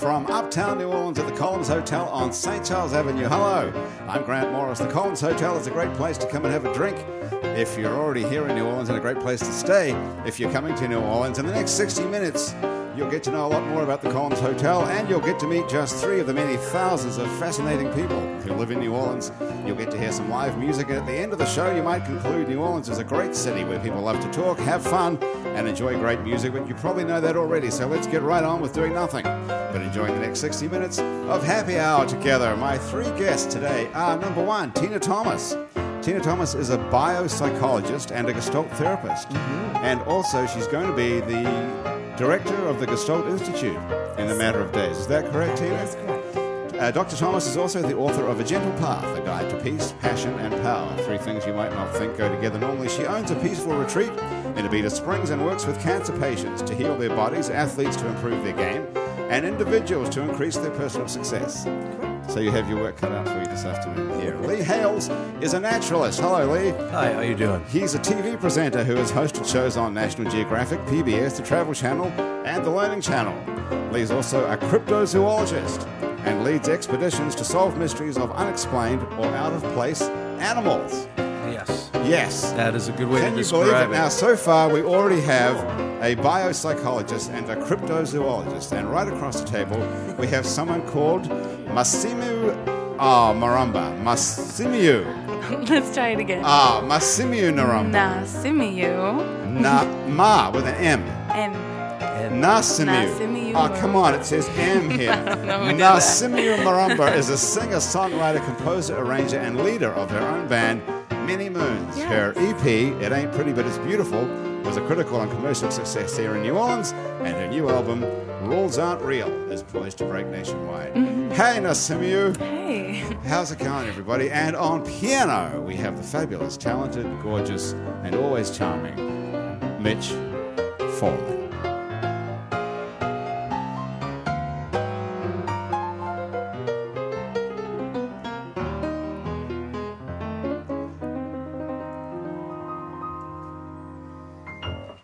From uptown New Orleans at the Columns Hotel on St. Charles Avenue. Hello, I'm Grant Morris. The Columns Hotel is a great place to come and have a drink. If you're already here in New Orleans, and a great place to stay. If you're coming to New Orleans in the next 60 minutes, you'll get to know a lot more about the Columns Hotel, and you'll get to meet just three of the many thousands of fascinating people who live in New Orleans. You'll get to hear some live music, and at the end of the show, you might conclude New Orleans is a great city where people love to talk, have fun, and enjoy great music. But you probably know that already, so let's get right on with doing nothing but enjoying the next 60 minutes of happy hour together. My three guests today are number one, Tina Thomas. Tina Thomas is a biopsychologist and a Gestalt therapist. Mm-hmm. And also, she's going to be the director of the Gestalt Institute in a matter of days. Is that correct, Tina? That's correct. Uh, Dr. Thomas is also the author of A Gentle Path, a guide to peace, passion, and power. Three things you might not think go together normally. She owns a peaceful retreat in Abita Springs and works with cancer patients to heal their bodies, athletes to improve their game, and individuals to increase their personal success. So you have your work cut out for you this afternoon here. Lee Hales is a naturalist. Hello, Lee. Hi, how are you doing? He's a TV presenter who has hosted shows on National Geographic, PBS, the Travel Channel, and the Learning Channel. Lee's also a cryptozoologist and leads expeditions to solve mysteries of unexplained or out of place animals. Yes. Yes. That is a good way to do that. Can to you believe it? describe Now, so far, we already have a biopsychologist and a cryptozoologist. And right across the table, we have someone called Massimo ah, Maramba. Massimo. Let's try it again. Ah, Massimo Naramba. Nasimiu. Na, ma with an M. M. Nasimiu. Nasimiu Oh, come on, it says M here. know who did Nasimiu Maramba is a singer, songwriter, composer, arranger, and leader of her own band, Many Moons. Yes. Her EP, It Ain't Pretty But It's Beautiful, was a critical and commercial success here in New Orleans, and her new album, Rules Aren't Real, is poised to break nationwide. Mm-hmm. Hey, Nasimiu. Hey. How's it going, everybody? And on piano, we have the fabulous, talented, gorgeous, and always charming Mitch Foreman.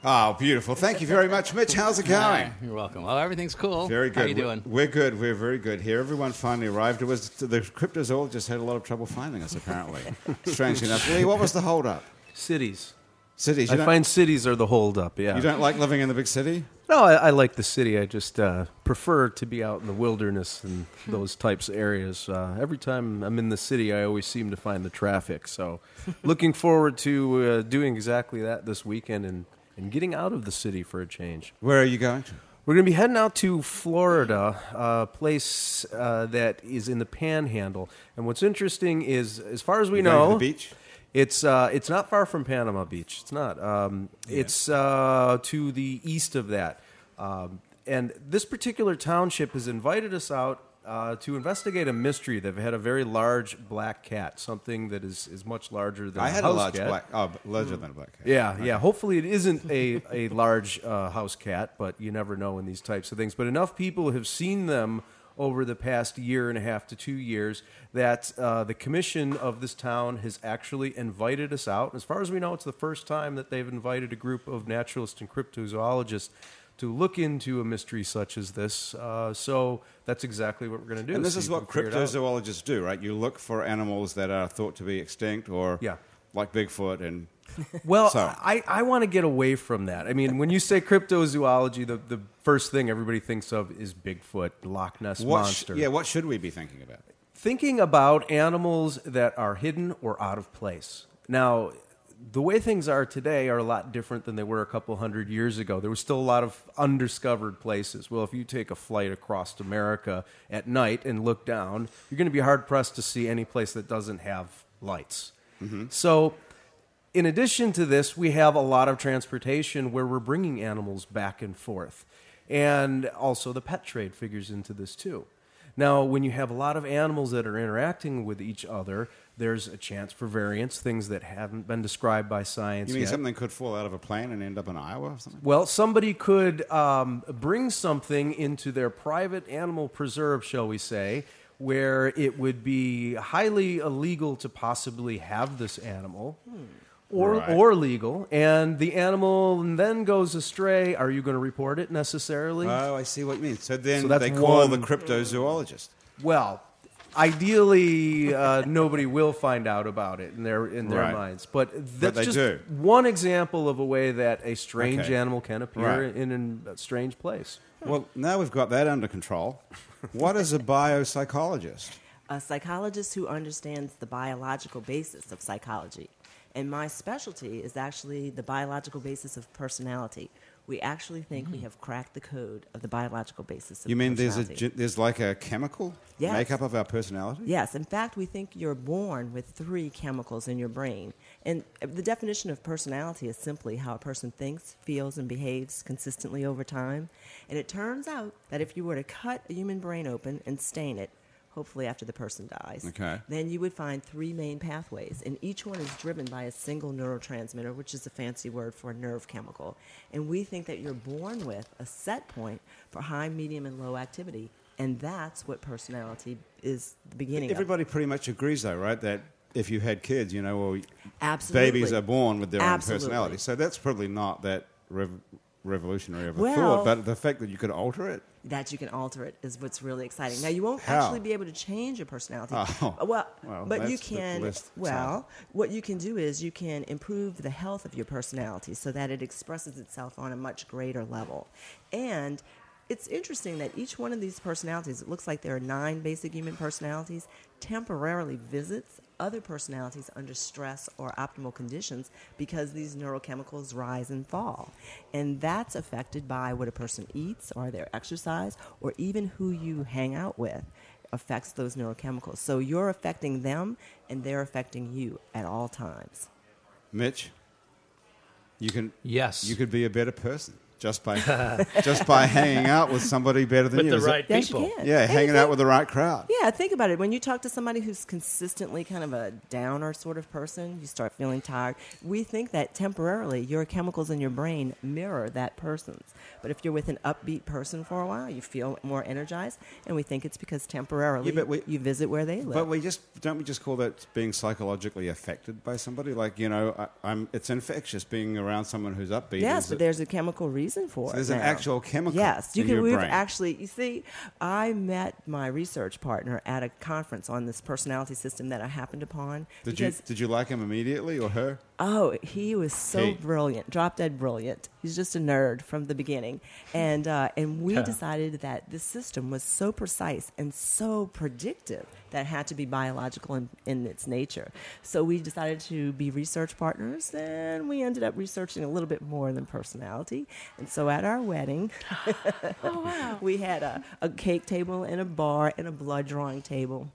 Oh, beautiful. Thank you very much, Mitch. How's it going? Hi, You're welcome. Well, everything's cool. Very good. How you We're- doing? We're good. We're very good here. Everyone finally arrived. It was the cryptozoologist had a lot of trouble finding us, apparently. Strangely enough. Lee, what was the holdup? Cities. Cities. You I don't, find cities are the holdup. Yeah. you don't like living in the big city? no, I, I like the city. I just uh, prefer to be out in the wilderness and those types of areas. Uh, every time I'm in the city, I always seem to find the traffic. So, looking forward to uh, doing exactly that this weekend and, and getting out of the city for a change. Where are you going? We're going to be heading out to Florida, a place uh, that is in the Panhandle. And what's interesting is, as far as we You going to know, the beach? It's uh, it's not far from Panama Beach. It's not. Um, It's uh, to the east of that. Um, and this particular township has invited us out uh, to investigate a mystery. They've had a very large black cat, something that is, is much larger than I a had a large cat. black, oh, larger than a black cat. Yeah, yeah. Hopefully, it isn't a, a large uh, house cat, but you never know in these types of things. But enough people have seen them over the past year and a half to two years that uh, the commission of this town has actually invited us out. As far as we know, it's the first time that they've invited a group of naturalists and cryptozoologists to look into a mystery such as this. Uh, so that's exactly what we're going to do. And this is what we can figure it out. cryptozoologists do, right? You look for animals that are thought to be extinct or Yeah. like Bigfoot and Well, So- I, I want to get away from that. I mean, when you say cryptozoology, the, the first thing everybody thinks of is Bigfoot, Loch Ness what sh- monster. yeah, what should we be thinking about? Thinking about animals that are hidden or out of place. Now, the way things are today are a lot different than they were a couple hundred years ago. There was still a lot of undiscovered places. Well, if you take a flight across America at night and look down, you're going to be hard pressed to see any place that doesn't have lights. Mm-hmm. So, in addition to this, we have a lot of transportation where we're bringing animals back and forth. And also the pet trade figures into this too. Now, when you have a lot of animals that are interacting with each other, there's a chance for variance, things that haven't been described by science You mean yet. something could fall out of a plane and end up in Iowa or something? Well, somebody could um, bring something into their private animal preserve, shall we say, where it would be highly illegal to possibly have this animal. or Right. or legal, and the animal then goes astray. Are you going to report it necessarily? Oh, I see what you mean. So then So they call one- the cryptozoologist. Well, ideally, uh, nobody will find out about it in their in their Right. minds. But that's they just do. one example of a way that a strange Okay. animal can appear Right. in, in a strange place. Well, now we've got that under control. What is a biopsychologist? a psychologist who understands the biological basis of psychology. And my specialty is actually the biological basis of personality. We actually think we mm-hmm. have cracked the code of the biological basis of You mean there's a there's like a chemical Yes. makeup of our personality? Yes, in fact, we think you're born with three chemicals in your brain. And the definition of personality is simply how a person thinks, feels, and behaves consistently over time. And it turns out that if you were to cut a human brain open and stain it, hopefully after the person dies, Okay. then you would find three main pathways. And each one is driven by a single neurotransmitter, which is a fancy word for a nerve chemical. And we think that you're born with a set point for high, medium, and low activity. And that's what personality is the beginning of. Everybody pretty much agrees, though, right? That if you had kids, you know, well, Absolutely. babies are born with their Absolutely. own personality. So that's probably not that rev- revolutionary of a Well- thought. But the fact that you could alter it, that you can alter it is what's really exciting. Now you won't How? actually be able to change your personality. Oh, well, well, but you can. Well, what you can do is you can improve the health of your personality so that it expresses itself on a much greater level. And it's interesting that each one of these personalities, it looks like there are nine basic human personalities, temporarily visits other personalities under stress or optimal conditions because these neurochemicals rise and fall. And that's affected by what a person eats or their exercise or even who you hang out with affects those neurochemicals. So you're affecting them and they're affecting you at all times. Mitch, you can Yes. you could be a better person just by just by hanging out with somebody better than with you. the Is it- right Yes, people. you can. yeah, hanging out with the right crowd. Yeah, think about it. When you talk to somebody who's consistently kind of a downer sort of person, you start feeling tired. We think that temporarily your chemicals in your brain mirror that person's. But if you're with an upbeat person for a while, you feel more energized, and we think it's because temporarily Yeah, but we- you visit where they live. But we just don't we just call that being psychologically affected by somebody? Like you know, I, I'm it's infectious being around someone who's upbeat. Yes, Is but it- there's a chemical reason for So it. there's an actual chemical Yes, you can. We've brain. actually. You see, I met my research partner at a conference on this personality system that I happened upon. did you did you like him immediately or her? Oh, he was so He. brilliant, drop dead brilliant. He's just a nerd from the beginning, and uh, and we Yeah. decided that the system was so precise and so predictive that it had to be biological in, in its nature. So we decided to be research partners, and we ended up researching a little bit more than personality. And so at our wedding, Oh, wow. we had a, a cake table and a bar and a blood drawing table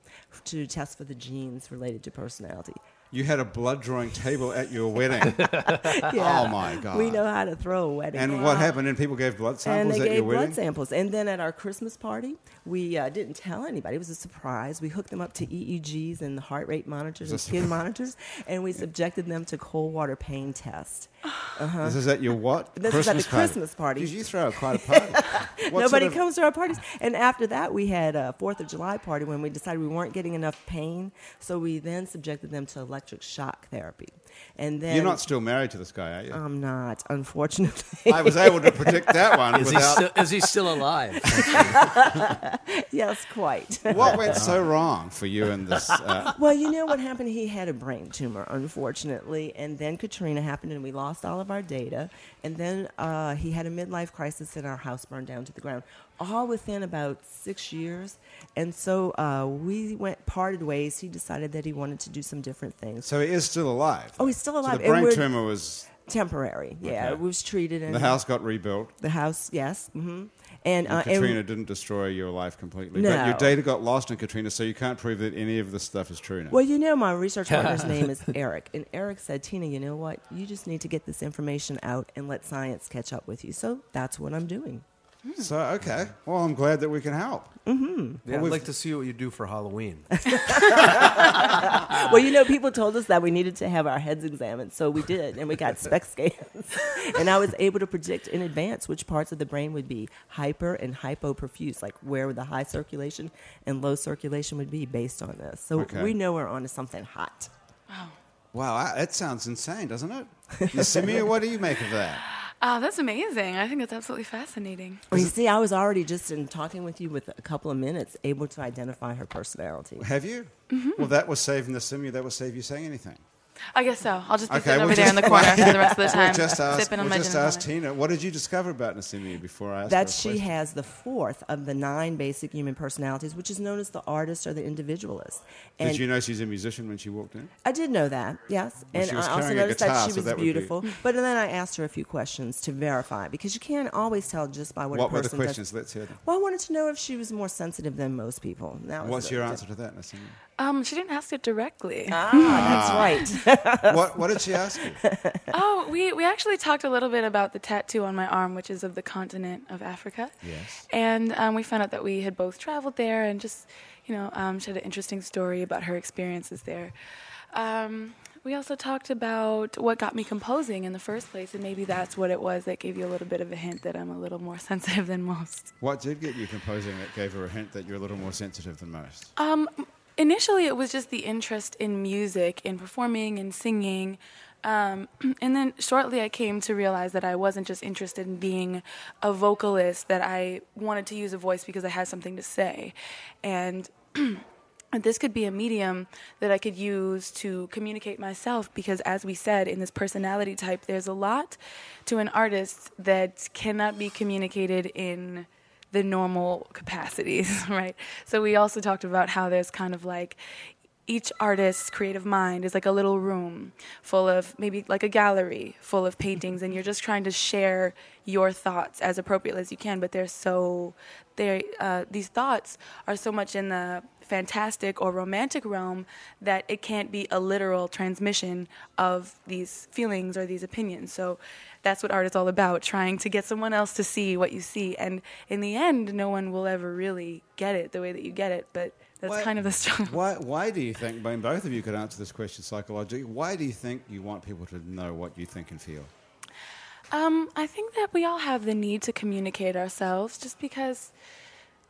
to test for the genes related to personality. You had a blood drawing table at your wedding, Yeah. Oh, my God. We know how to throw a wedding. and what happened? And people gave blood and samples they at gave your wedding. blood samples. And then at our Christmas party, we uh, didn't tell anybody. It was a surprise. We hooked them up to EEGs and the heart rate monitors and skin monitors, and we subjected them to cold water pain tests. Uh-huh. This is at your what? This is at the party. Christmas party. Did you throw quite a party? Nobody sort of- comes to our parties. And after that, we had a Fourth of July party when we decided we weren't getting enough pain, so we then subjected them to electric shock therapy. And then You're not still married to this guy, are you? I'm not, unfortunately. I was able to predict that one Is he, still, is he still alive? yes, quite. what went so wrong for you in this? Uh, Well, you know what happened? He had a brain tumor, unfortunately, and then Katrina happened, and we lost all of our data. And then uh, he had a midlife crisis, and our house burned down to the ground, all within about six years. And so uh, we went parted ways. He decided that he wanted to do some different things. so he is still alive. Oh, he's still So alive. the brain tumor was. temporary. Yeah, Okay. it was treated. And The house got rebuilt. The house, yes. hmm And, uh, And Katrina and didn't destroy your life completely. But your data got lost in Katrina, so you can't prove that any of this stuff is true now. Well, you know, my research partner's name is Eric. And Eric said, Tina, you know what? You just need to get this information out and let science catch up with you. So that's what I'm doing. Hmm. So, okay. Well, I'm glad that we can help. Mm-hmm. Yeah, Well, I'd we've- like to see what you do for Halloween. well, you know, people told us that we needed to have our heads examined. So we did. And we got SPECT scans. and I was able to predict in advance which parts of the brain would be hyper and hypoperfuse, like where the high circulation and low circulation would be based on this. So Okay. we know we're onto something hot. Wow, I- that sounds insane, doesn't it? Nasimia, what do you make of that? Oh, that's amazing. I think that's absolutely fascinating. Well, you see, I was already just in talking with you with a couple of minutes able to identify her personality. Have you? Mm-hmm. Well, that was saving Nasimia. That was save you saying anything. I guess so. I'll just be Okay, sitting we'll over there in the corner for the rest of the We'll time, just ask, sipping on we'll my just gin and ask tonic. Tina, what did you discover about Nasimia before I asked That her a she question? has the fourth of the nine basic human personalities, which is known as the artist or the individualist. And Did you know she's a musician when she walked in? I did know that, yes. Well, and she I also noticed guitar, that she so was that would be- beautiful. But then I asked her a few questions to verify because you can't always tell just by what, What a were the person does. questions? Let's hear them. Well, I wanted to know if she was more sensitive than most people. That was What's the- your answer to that, Nasimia? Um, she didn't ask it directly. Ah, that's right. what, what did she ask you? Oh, we, we actually talked a little bit about the tattoo on my arm, which is of the continent of Africa. Yes. And um, we found out that we had both traveled there and just, you know, um, she had an interesting story about her experiences there. Um, we also talked about what got me composing in the first place, and maybe that's what it was that gave you a little bit of a hint that I'm a little more sensitive than most. What did get you composing that gave her a hint that you're a little more sensitive than most? Um, initially, it was just the interest in music, in performing and singing. Um, and then shortly, I came to realize that I wasn't just interested in being a vocalist, that I wanted to use a voice because I had something to say. And this could be a medium that I could use to communicate myself because, as we said, in this personality type, there's a lot to an artist that cannot be communicated in the normal capacities, right? So we also talked about how there's kind of like each artist's creative mind is like a little room full of maybe like a gallery full of paintings and you're just trying to share your thoughts as appropriate as you can but they're so they uh, these thoughts are so much in the fantastic or romantic realm that it can't be a literal transmission of these feelings or these opinions so that's what art is all about trying to get someone else to see what you see. And in the end no one will ever really get it the way that you get it but that's Why- kind of the struggle. Why, why do you think, I mean, both of you could answer this question psychologically, why do you think you want people to know what you think and feel? Um, I think that we all have the need to communicate ourselves, just because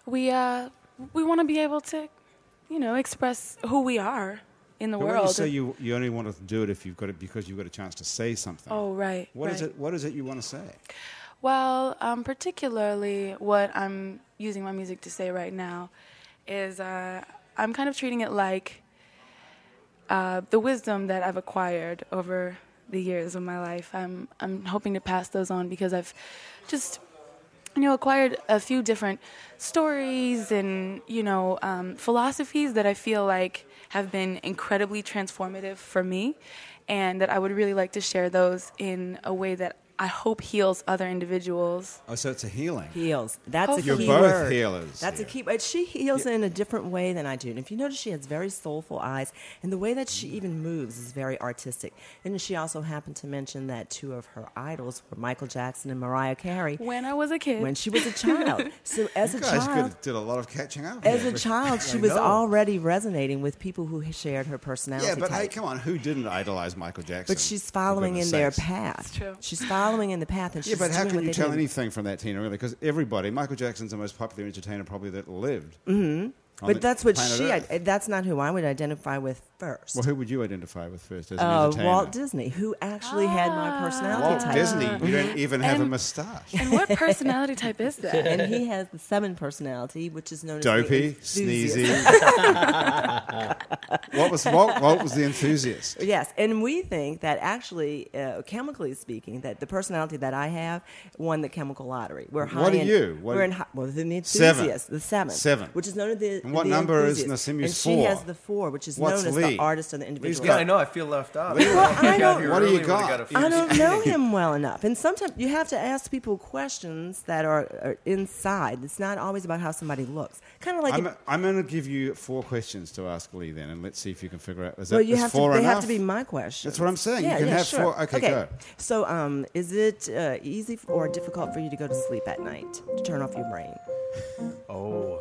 we uh, we want to be able to, you know, express who we are in the But when world. you say you, you only want to do it if you've got it because you've got a chance to say something. oh, right. What right. is it? What is it you want to say? Well, um, particularly what I'm using my music to say right now is uh, I'm kind of treating it like uh, the wisdom that I've acquired over the years of my life. I'm I'm hoping to pass those on because I've just you know acquired a few different stories and you know um, philosophies that I feel like have been incredibly transformative for me, and that I would really like to share those in a way that I hope heals other individuals. Oh, so it's a healing. Heals. That's a You're key both word. healers That's a key. But she heals in a different way than I do. And if you notice, she has very soulful eyes, and the way that she even moves is very artistic. And she also happened to mention that two of her idols were Michael Jackson and Mariah Carey When I was a kid, when she was a child. So as You a guys child. could, did a lot of catching up. As here. a child, she was already resonating with people who shared her personality Yeah, but type. hey, come on, who didn't idolize Michael Jackson? But she's following in goodness their sakes? path. true. She's following in the path, and Yeah, but how doing can what you they tell do. anything from that, Tina? Really, because everybody, Michael Jackson's the most popular entertainer probably that lived. Mm-hmm. On But that's what she. I, that's not who I would identify with first. Well, who would you identify with first as an uh, entertainer? Walt Disney, who actually had my personality Walt type. Disney. You don't even have a moustache. and what personality type is that? and he has the seven personality, which is known as Dopey, sneezy. what was Walt? Walt was the enthusiast. Yes, and we think that actually, uh, chemically speaking, that the personality that I have won the chemical lottery. We're high What are in, you? What- we're in high, well, the Seven. enthusiast, the seven, Seven. which is known as the. And what the number is enthusiast. Nasimi's And she four? has the four, which is What's known as Lee? the artist or the individual. Yeah, I know. I feel left out. Well, I don't- What do you got? I don't know him well enough, and sometimes you have to ask people questions that are, are inside. It's not always about how somebody looks. Kind of like I'm, I'm going to give you four questions to ask Lee then, and let's see if you can figure out. Is that well, you is have to. They enough? have to be my questions. That's what I'm saying. You Yeah, can yeah, have sure. four- okay, go. So, um, is it uh, easy or difficult for you to go to sleep at night to turn off your brain? Oh,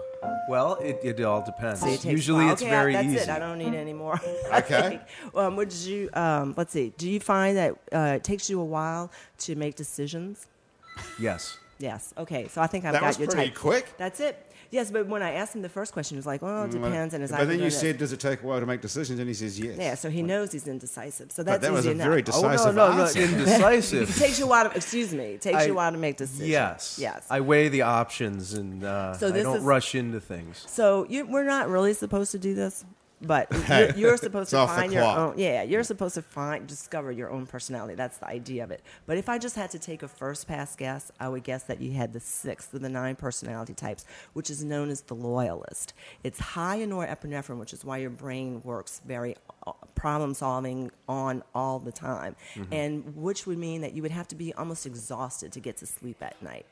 well, it, it all depends. See, it takes a Usually, it's okay, very that's easy. it. I don't need any more. Okay. um, would you? Um, let's see. Do you find that uh, it takes you a while to make decisions? Yes. Yes. Okay. So I think I've That got was your pretty type. quick. That's it. Yes, but when I asked him the first question, he was like, "Well, it depends." And as but I've then you doing it- said, "Does it take a while to make decisions?" And he says, "Yes." "Yeah." So he knows he's indecisive. So that's But that's that was easy a enough. very Oh decisive no, no, no, answer. indecisive. It takes you a while. To, excuse me. It takes I- you a while to make decisions. Yes. Yes. I weigh the options and uh, So I don't is- rush into things. So you, we're not really supposed to do this, but you're, you're supposed to find your own. Yeah, you're supposed to find, discover your own personality. That's the idea of it. But if I just had to take a first pass guess, I would guess that you had the sixth of the nine personality types, which is known as the loyalist. It's high in norepinephrine, which is why your brain works very uh, problem solving on all the time, Mm-hmm. and which would mean that you would have to be almost exhausted to get to sleep at night.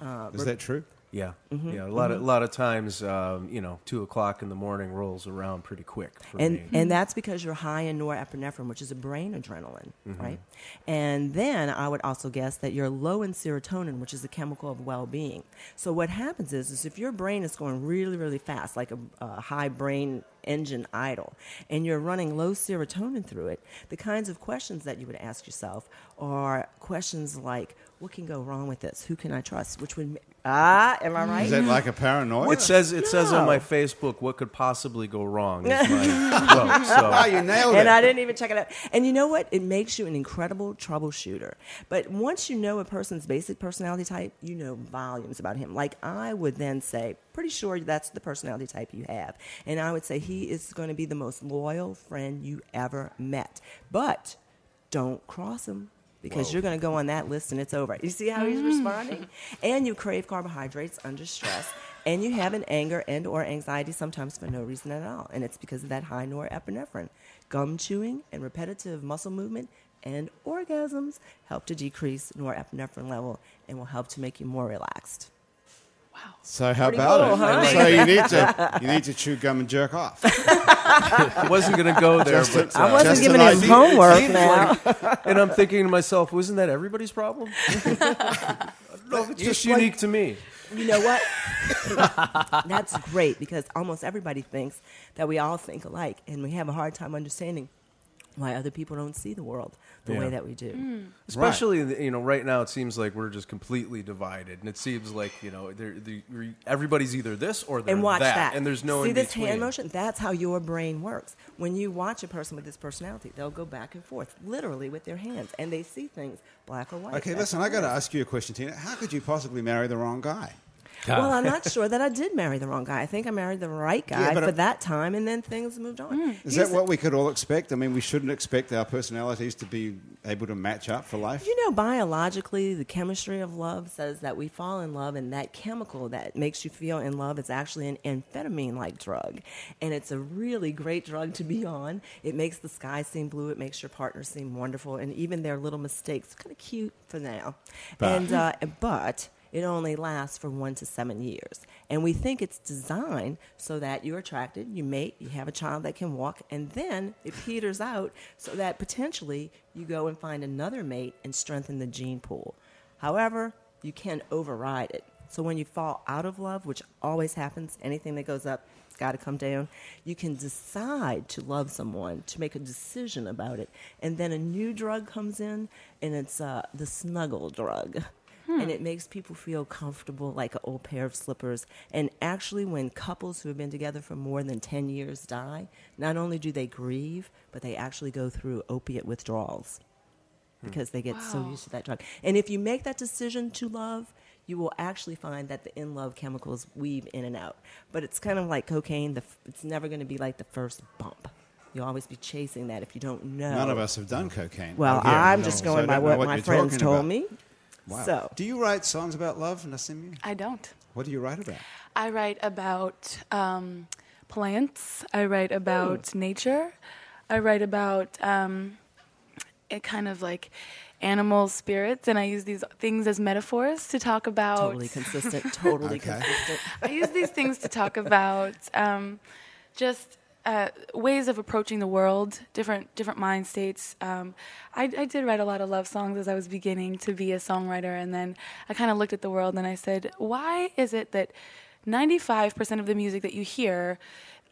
Uh, Is that true? Yeah, Mm-hmm. yeah. A lot of a lot of times, um, you know, two o'clock in the morning rolls around pretty quick for and me. and that's because you're high in norepinephrine, which is a brain adrenaline, right? And then I would also guess that you're low in serotonin, which is a chemical of well-being. So what happens is, is if your brain is going really, really fast, like a, a high brain engine idle, and you're running low serotonin through it, the kinds of questions that you would ask yourself are questions like, "What can go wrong with this? Who can I trust?" Which would ah, am I right? Is that like a paranoia? it says it says on my Facebook, "What could possibly go wrong?" Is my quote. So Ah, you nailed it. and. I didn't even check it out. And you know what? It makes you an incredible troubleshooter. But once you know a person's basic personality type, you know volumes about him. Like I would then say, pretty sure that's the personality type you have. And I would say he is going to be the most loyal friend you ever met. But don't cross him. Because you're going to go on that list and it's over. You see how he's mm. responding? And you crave carbohydrates under stress. And you have an anger and or anxiety sometimes for no reason at all. And it's because of that high norepinephrine. Gum chewing and repetitive muscle movement and orgasms help to decrease norepinephrine level and will help to make you more relaxed. So how Pretty about cool, it? huh? So you need to you need to chew gum and jerk off. I wasn't going to go there, Just but a- I uh, wasn't giving an him idea. homework seems now. and I'm thinking to myself, wasn't that everybody's problem? I don't know if it's just like- unique to me. You know what? That's great because almost everybody thinks that we all think alike, and we have a hard time understanding why other people don't see the world the Yeah. way that we do. Hmm. Especially, you know, right now it seems like we're just completely divided, and it seems like you know, they're, they everybody's either this or they're And watch that, that. and there's no see in this between. hand motion. That's how your brain works. When you watch a person with this personality, they'll go back and forth, literally with their hands, and they see things black or white. Okay, That's listen, I got to ask you a question, Tina. How could you possibly marry the wrong guy? Well, I'm not sure that I did marry the wrong guy. I think I married the right guy but for I- that time, and then things moved on. Is He's- that what we could all expect? I mean, we shouldn't expect our personalities to be able to match up for life. You know, biologically, the chemistry of love says that we fall in love, and that chemical that makes you feel in love is actually an amphetamine like drug. And it's a really great drug to be on. It makes the sky seem blue, it makes your partner seem wonderful, and even their little mistakes kind of cute for now. But- And, uh, but it only lasts for one to seven years. And we think it's designed so that you're attracted, you mate, you have a child that can walk, and then it peters out so that potentially you go and find another mate and strengthen the gene pool. However, you can override it. So when you fall out of love, which always happens, anything that goes up, it's got to come down. You can decide to love someone, to make a decision about it, and then a new drug comes in, and it's uh, the snuggle drug Hmm. and it makes people feel comfortable like an old pair of slippers. And actually, when couples who have been together for more than 10 years die, not only do they grieve, but they actually go through opiate withdrawals hmm. because they get so used to that drug. And if you make that decision to love, you will actually find that the in love chemicals weave in and out. But it's kind of like cocaine, the, f- it's never going to be like the first bump. You'll always be chasing that if you don't know. None of us have done cocaine. Well, I'm no. just going I by what, what my friends told about. me. Wow. So, do you write songs about love, Nassimi? I don't. What do you write about? I write about um, plants. I write about nature. I write about um, it kind of like animal spirits, and I use these things as metaphors to talk about. totally consistent, totally Okay. consistent. I use these things to talk about um, just uh, ways of approaching the world, different different mind states. Um, I, I did write a lot of love songs as I was beginning to be a songwriter, and then I kind of looked at the world and I said, why is it that 95% of the music that you hear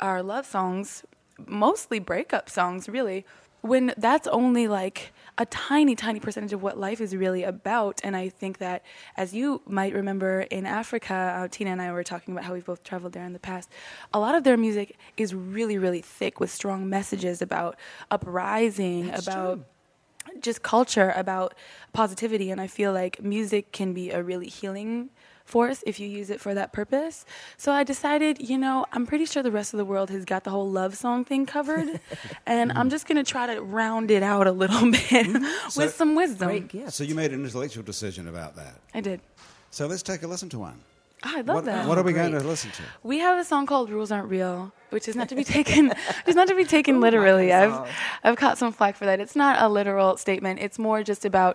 are love songs, mostly breakup songs, really? When that's only like a tiny, tiny percentage of what life is really about. And I think that, as you might remember in Africa, uh, Tina and I were talking about how we've both traveled there in the past. A lot of their music is really, really thick with strong messages about uprising, That's about. true just culture about positivity and i feel like music can be a really healing force if you use it for that purpose. So i decided you know i'm pretty sure the rest of the world has got the whole love song thing covered. And i'm just going to try to round it out a little bit So- with some wisdom. Great gift. So you made an intellectual decision about that. i did. So let's take a listen to one. oh, i love what, that. what are we going to listen to? we have a song called rules aren't real which is not to be taken it's not to be taken literally. i've i've caught some flack for that. It's not a literal statement. It's more just about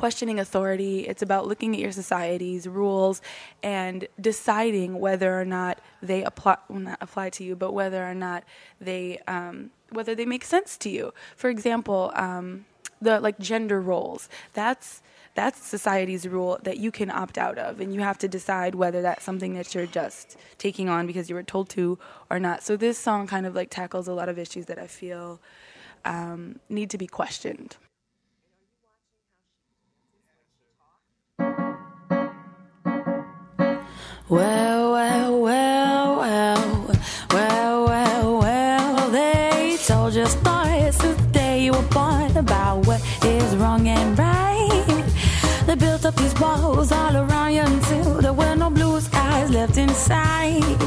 questioning authority. It's about looking at your society's rules and deciding whether or not they apply well, not apply to you but whether or not they um, whether they make sense to you. For example um, the like gender roles. That's that's society's rule that you can opt out of and you have to decide whether that's something that you're just taking on because you were told to or not. So this song kind of like tackles a lot of issues that i feel um, need to be questioned Well, well, well, well, well, well, well, they told you stories since the day you were born about what is wrong and right. They built up these walls all around you until there were no blue skies left inside.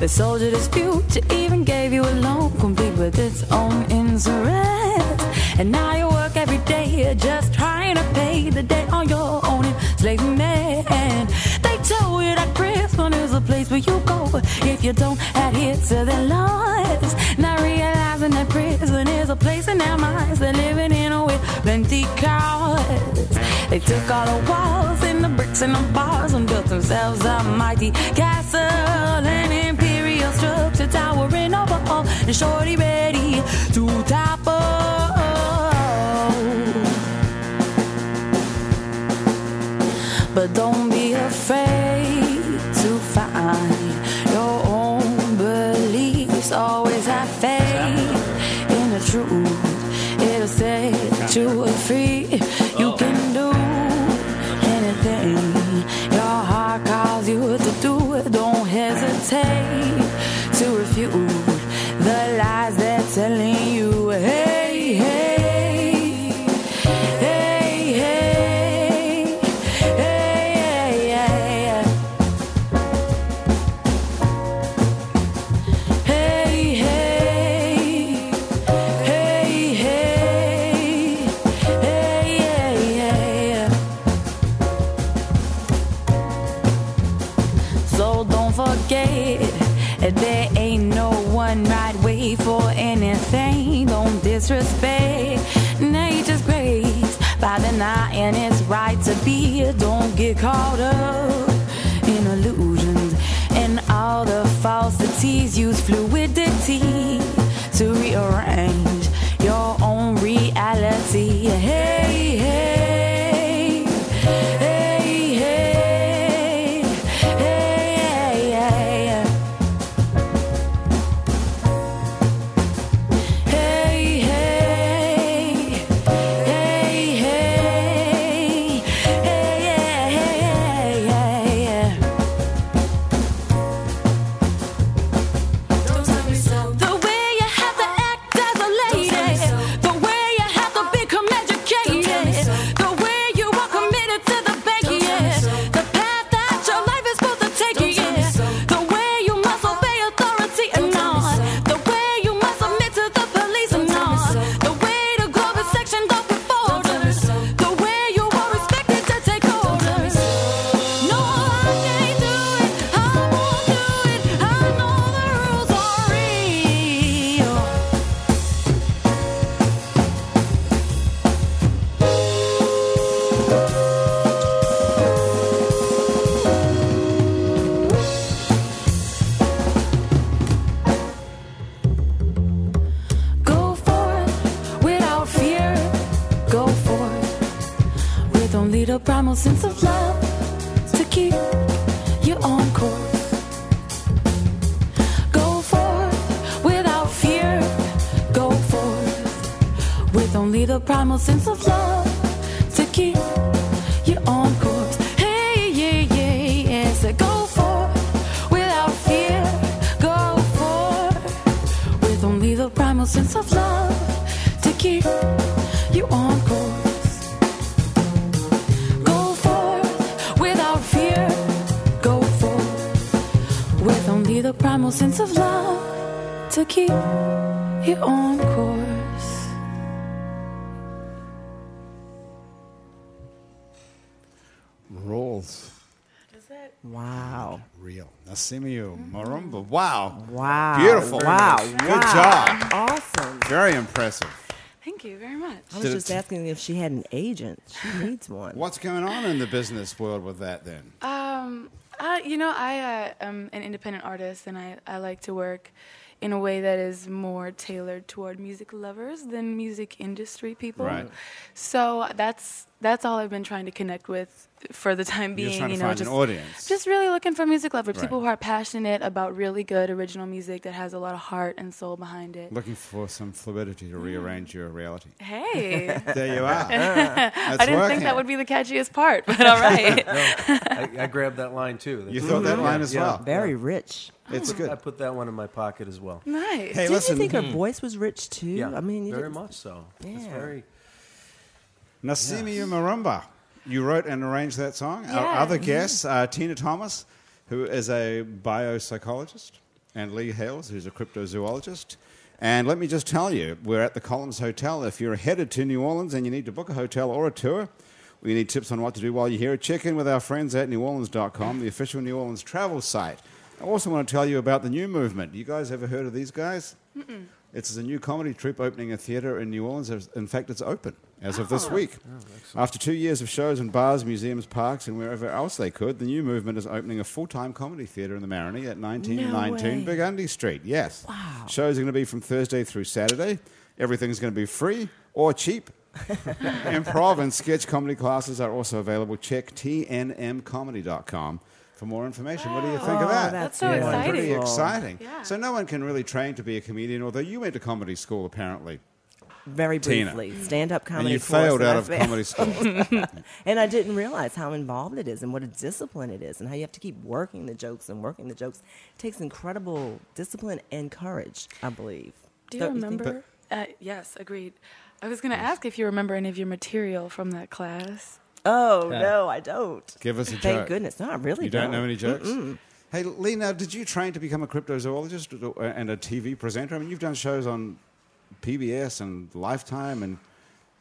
They sold you this future, even gave you a loan complete with its own interest. And now you work every day just trying to pay the debt on your own enslavement. If you don't adhere to uh, the laws. Not realizing that prison is a place in their minds they're living in a with plenty cars. They took all the walls and the bricks and the bars and built themselves a mighty castle, an imperial structure towering over all and shorty ready to topple. But don't be afraid to caught up in illusions and all the falsities. Use fluidity primal sense of love to keep you on course. Rules. Wow. Real. Nasimiu Marumba. Wow. Wow. Beautiful. Wow. Good wow. job. Awesome. Very impressive. Thank you very much. I was Did it- just asking if she had an agent. She needs one. What's going on in the business world with that then? Um, uh, you know, I uh, am an independent artist, and I, I like to work in a way that is more tailored toward music lovers than music industry people. Right. So that's that's all I've been trying to connect with for the time You're being. trying to you know, find an just audience. just really looking for music lovers, Right. people who are passionate about really good original music that has a lot of heart and soul behind it. Looking for some fluidity to rearrange your reality. Hey, There you are. I didn't think that would be the catchiest part, but all right. I, I grabbed that line too. You thought that line as Yeah. well. Very rich. It's I good. put that one in my pocket as well. nice. Hey, Did listen. you think her mm-hmm. voice was rich too? Yeah, I mean, you very didn't- much so. It's Yeah. Very. Nasimiu Marumba. You wrote and arranged that song. Our other mm-hmm. guests are Tina Thomas, who is a biopsychologist, and Lee Hales, who's a cryptozoologist. And let me just tell you, we're at the Columns Hotel. If you're headed to New Orleans and you need to book a hotel or a tour, we need tips on what to do while you're here. Check in with our friends at neworleans.com, the official New Orleans travel site. I also want to tell you about the new movement. You guys ever heard of these guys? It's a new comedy troupe opening a theater in New Orleans. In fact, it's open as of this oh. week. Oh, After two years of shows in bars, museums, parks, and wherever else they could, the new movement is opening a full time comedy theater in the Marigny at 1919 way. Burgundy Street. Yes. Wow. Shows are going to be from Thursday through Saturday. Everything's going to be free or cheap. Improv and sketch comedy classes are also available. Check tnmcomedy.com for more information. What do you think of Oh, that? That's so Yeah. exciting. Pretty exciting. Yeah. So no one can really train to be a comedian, although you went to comedy school apparently, Very Tina. briefly. Stand up comedy. and you failed out of comedy school. And I didn't realize how involved it is and what a discipline it is and how you have to keep working the jokes and working the jokes. It takes incredible discipline and courage, I believe. Do you Don't think? remember? uh, yes, agreed. I was going to ask if you remember any of your material from that class. Oh, no, I don't. Give us a Thank joke. Thank goodness. No, I really You don't know any jokes? Hey, Lee, now, did you train to become a cryptozoologist and a TV presenter? I mean, you've done shows on PBS and Lifetime and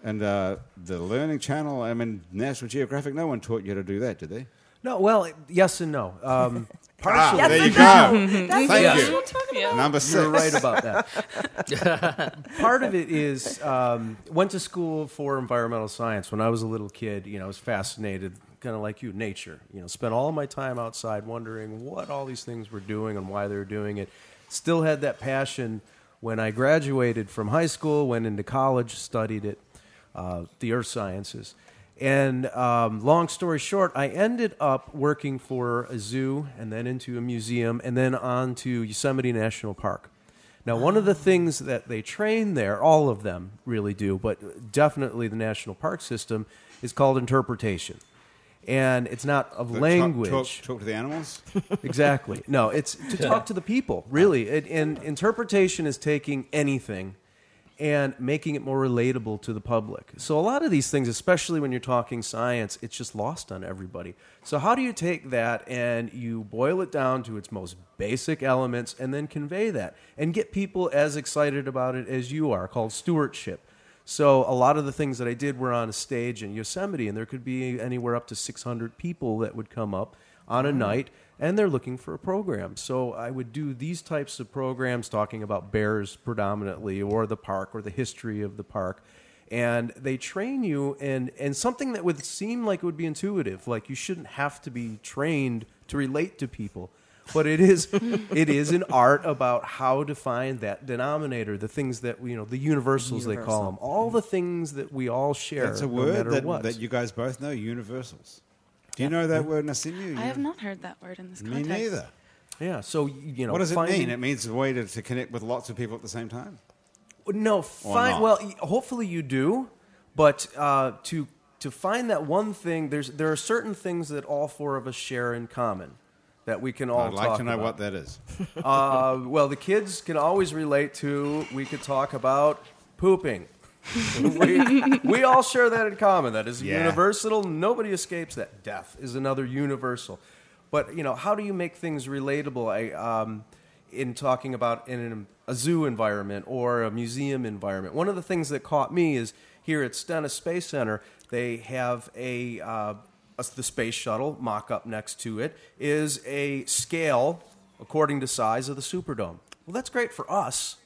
and uh, the Learning Channel. I mean, National Geographic. No one taught you how to do that, did they? No, well, yes and no. Um, Ah, partially, there you go. That's Thank what you. Number 6 You're right about that. Part of it is um, went to school for environmental science when I was a little kid. You know, I was fascinated, kind of like you, nature. You know, spent all my time outside wondering what all these things were doing and why they were doing it. Still had that passion when I graduated from high school, went into college, studied it, uh, the earth sciences. And um, long story short, I ended up working for a zoo and then into a museum and then on to Yosemite National Park. Now, one of the things that they train there, all of them really do, but definitely the national park system, is called interpretation. And it's not of Talk- language. Talk, talk to the animals. Exactly. No, it's to talk to the people, really. It, and interpretation is taking anything and making it more relatable to the public. So a lot of these things, especially when you're talking science, it's just lost on everybody. So how do you take that and you boil it down to its most basic elements and then convey that and get people as excited about it as you are, called stewardship. So a lot of the things that I did were on a stage in Yosemite, and there could be anywhere up to 600 people that would come up on a night, and they're looking for a program. So I would do these types of programs talking about bears predominantly, or the park, or the history of the park. And they train you in, in something that would seem like it would be intuitive, like you shouldn't have to be trained to relate to people but it is it is an art about how to find that denominator, the things that you know, the universals they call them, all the things that we all share. That's a word matter that, what. that you guys both know. Universals. Do you know that word, Nasimu? I have not heard that word in this context. Me context. neither. yeah. So you know, What does it finding- mean? It means a way to, to connect with lots of people at the same time. No, Or fine. Well, hopefully you do, But uh, to to find that one thing, there's there are certain things that all four of us share in common that we can all I'd like to know about. what that is. Uh, well, the kids can always relate to. We could talk about pooping. we, we all share that in common. That is Yeah. universal. Nobody escapes that. Death is another universal. But you know, how do you make things relatable? I, um, in talking about in an, a zoo environment or a museum environment, one of the things that caught me is here at Stennis Space Center. They have a, uh, a the space shuttle mock up next to it is a scale according to size of the Superdome. Well, that's great for us.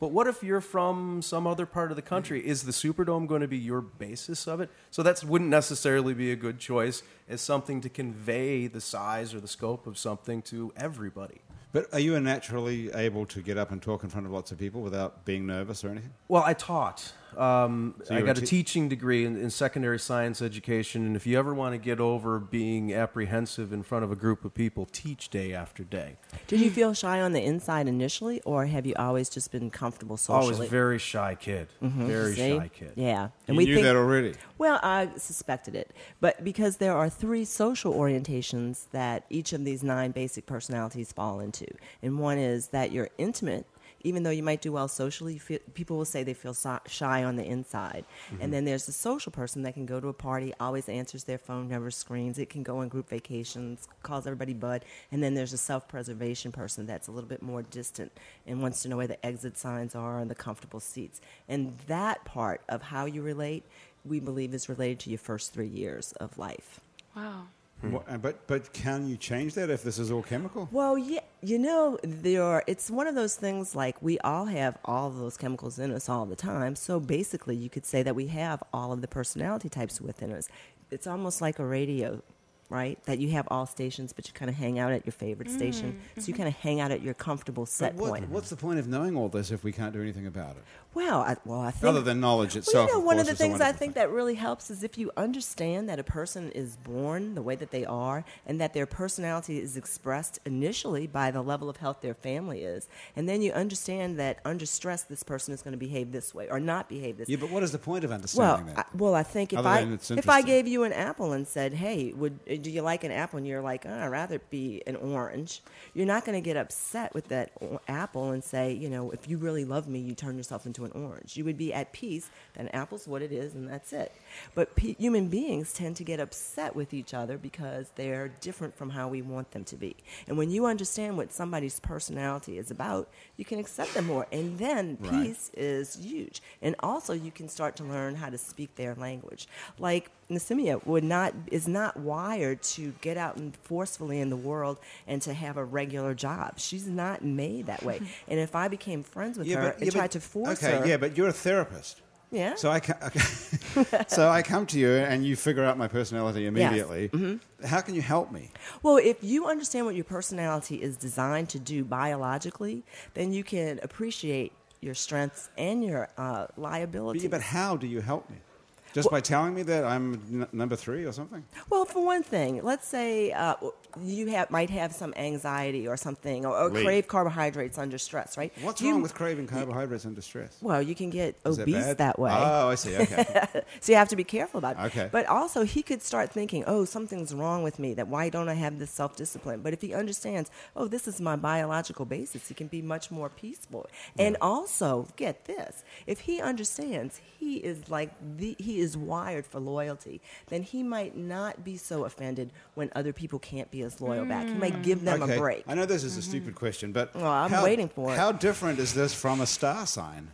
But what if you're from some other part of the country? Is the Superdome going to be your basis of it? So that wouldn't necessarily be a good choice as something to convey the size or the scope of something to everybody. But are you naturally able to get up and talk in front of lots of people without being nervous or anything? Well, I taught. Um, So I got a te- teaching degree in, in secondary science education, and if you ever want to get over being apprehensive in front of a group of people, teach day after day. Did you feel shy on the inside initially, or have you always just been comfortable socially? Always very shy kid, very See? shy kid. Yeah, you we knew that already. Well, I suspected it, but because there are three social orientations that each of these nine basic personalities fall into, and one is that you're intimate. Even though you might do well socially, you feel, people will say they feel so- shy on the inside. And mm-hmm. then there's the social person that can go to a party, always answers their phone, never screens. It can go on group vacations, calls everybody bud. And then there's a self-preservation person that's a little bit more distant and wants to know where the exit signs are and the comfortable seats. And that part of how you relate, we believe, is related to your first three years of life. Wow. Hmm. What- uh, but but can you change that if this is all chemical? Well, yeah, you know, there are, it's one of those things like we all have all of those chemicals in us all the time. So basically, you could say that we have all of the personality types within us. It's almost like a radio, right? That you have all stations, but you kind of hang out at your favorite mm, station. So you mm-hmm. kind of hang out at your comfortable set But what- point. what's the point of knowing all this if we can't do anything about it? Well, I, well, I think Other than knowledge Well, itself. you know, of one of course, the things I think thing. that really helps is if you understand that a person is born the way that they are and that their personality is expressed initially by the level of health their family is, and then you understand that under stress this person is going to behave this way or not behave this. Way. Yeah, but what is the point of well, understanding I, that? well, I think if I if I gave you an apple and said, "Hey, would uh, do you like an apple?" and you're like, oh, "I'd rather it be an orange," you're not going to get upset with that apple and say, you know, if you really love me, you turn yourself into an orange. You would be at peace that an apple's what it is and that's it. But pe- human beings tend to get upset with each other because they're different from how we want them to be. And when you understand what somebody's personality is about, you can accept them more, and then Right. peace is huge. And also, you can start to learn how to speak their language. Like Nasimiyu would not is not wired to get out and forcefully in the world and to have a regular job. She's not made that way. and if I became friends with her and tried to force okay, her, okay, yeah, but you're a therapist. Yeah. So I ca- okay. so I come to you and you figure out my personality immediately. Mm-hmm. How can you help me? Well, if you understand what your personality is designed to do biologically, then you can appreciate your strengths and your uh, liabilities. But, but how do you help me? Just by telling me that I'm n- number three or something? Well, for one thing, let's say uh, you have, might have some anxiety or something, or, or crave carbohydrates under stress, right? What's You- wrong with craving carbohydrates under stress? Well, you can get Is obese bad? that way. Oh, I see. Okay. so you have to be careful about it. Okay. But also, he could start thinking, oh, something's wrong with me. That why don't I have this self discipline? But if he understands, oh, this is my biological basis, he can be much more peaceful. And also, get this: if he understands he is like the he is wired for loyalty, then he might not be so offended when other people can't be as loyal back. He might give them okay. a break. I know this is a stupid question, but Mm-hmm. Well, I'm how, waiting for it. How different is this from a star sign?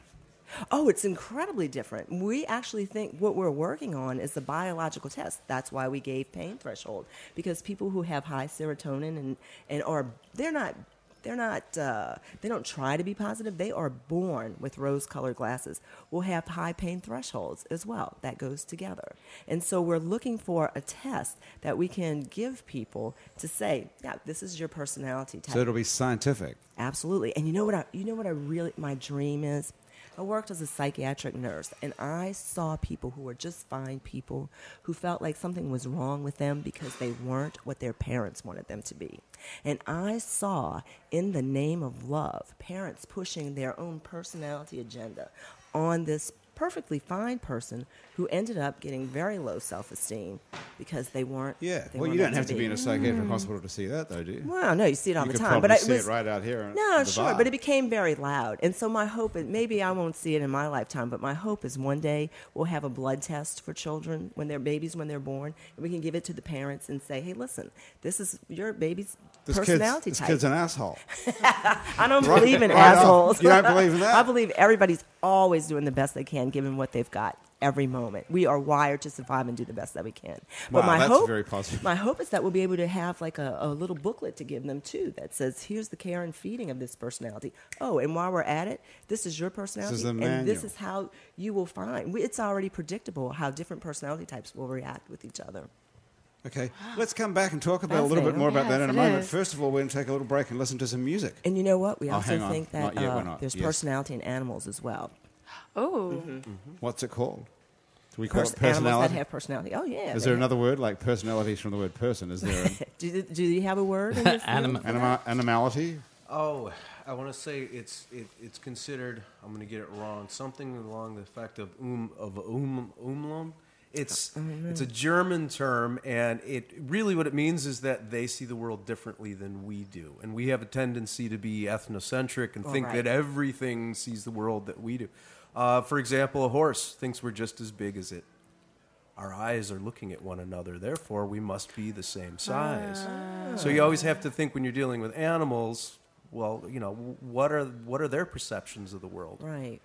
Oh, it's incredibly different. We actually think what we're working on is the biological test. That's why we gave pain threshold because people who have high serotonin and and are they're not they're not uh, they don't try to be positive. They are born with rose-colored glasses. Will have high pain thresholds as well. That goes together. And so we're looking for a test that we can give people to say, yeah, this is your personality type. So it'll be scientific. Absolutely. And you know what I you know what I really my dream is? I worked as a psychiatric nurse and I saw people who were just fine people who felt like something was wrong with them because they weren't what their parents wanted them to be. And I saw in the name of love parents pushing their own personality agenda on this perfectly fine person who ended up getting very low self esteem because they weren't. Yeah. they Well, weren't you don't have to be in a psychiatric Mm. hospital to see that, though, do you? Well, no, you see it all you the time, but I see was it right out here. no, sure, bar. but it became very loud, and so my hope, and maybe I won't see it in my lifetime, but my hope is one day we'll have a blood test for children when they're babies when they're born, and we can give it to the parents and say, hey, listen, this is your baby's this kid's, personality this type. kid's an asshole. I don't Right- believe in right off. assholes. You don't believe in that? I believe everybody's always doing the best they can given what they've got every moment. We are wired to survive and do the best that we can. But Wow, my that's hope, very positive. My hope is that we'll be able to have like a, a little booklet to give them too that says, "Here's the care and feeding of this personality." Oh, and while we're at it, this is your personality, the and this is how you will find. we- It's already predictable how different personality types will react with each other. Okay, let's come back and talk about a little bit Fascinating. more about that in a moment. is. First of all, we're going to take a little break and listen to some music. And you know what? We Oh, also hang think that yet, uh, there's Yes. personality in animals as well. Oh, What's it called? Do we call Pers- it animals that personality? have personality. Oh yeah. Is there have- another word like personality from the word person? Is there an Do, do you have a word? In your Anim- anima- animality? Oh, I want to say it's it, it's considered. I'm going to get it wrong. Something along the effect of um of um umlum. It's it's a German term, and it really what it means is that they see the world differently than we do, and we have a tendency to be ethnocentric and Oh, think right. that everything sees the world that we do. Uh, for example, a horse thinks we're just as big as it. Our eyes are looking at one another, therefore we must be the same size. So you always have to think when you're dealing with animals. Well, you know, what are what are their perceptions of the world? Right.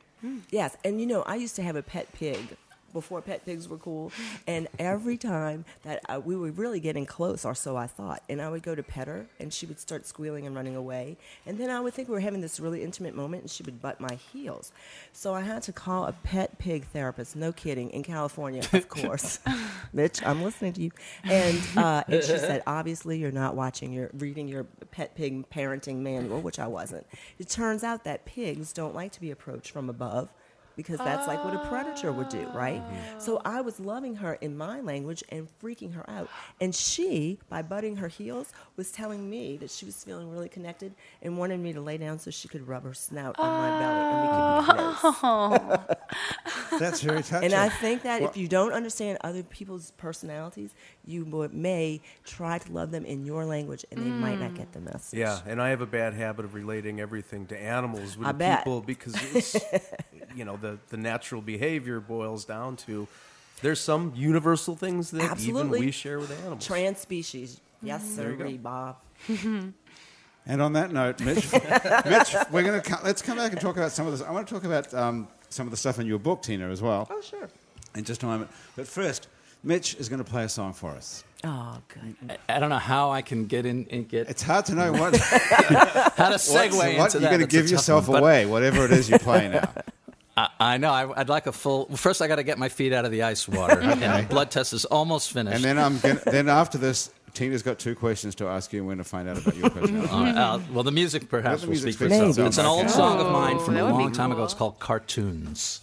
Yes, and you know, I used to have a pet pig before pet pigs were cool, and every time that uh, we were really getting close, or so I thought, and I would go to pet her, and she would start squealing and running away, and then I would think we were having this really intimate moment, and she would butt my heels. So I had to call a pet pig therapist. No kidding, in California, of course. Mitch, I'm listening to you, and uh, and she said, obviously you're not watching, you're reading your pet pig parenting manual, which I wasn't. It turns out that pigs don't like to be approached from above because that's like what a predator would do, right? Ah. Mm-hmm. So I was loving her in my language and freaking her out. And she, by butting her heels, was telling me that she was feeling really connected and wanted me to lay down so she could rub her snout on my belly and we could be ah. close. That's very touching. And I think that Well- if you don't understand other people's personalities, you may try to love them in your language and they might not get the mm. message. Yeah, and I have a bad habit of relating everything to animals with I the bet. people because it's you know the the natural behavior boils down to there's some universal things that Absolutely. even we share with animals. Trans species. Yes, There you sir, go. Bob. And on that note, Mitch, Mitch, we're going to let's come back and talk about some of this. I want to talk about um, some of the stuff in your book, Tina, as well, Oh, sure. in just a moment. But first, Mitch is going to play a song for us. Oh, good. I don't know how I can get in and get It's hard to know what, how to segue what into you're going to give yourself one, away, whatever it is you play now. I, I know. I, I'd like a full. First, I got to get my feet out of the ice water. And blood test is almost finished. And then I'm gonna, then after this, Tina's got two questions to ask you, and we're going to find out about your personality. All right, uh, well, the music perhaps the will speak for itself. itself. It's an old song of mine Oh, from that a long time ago. It's called Cartoons.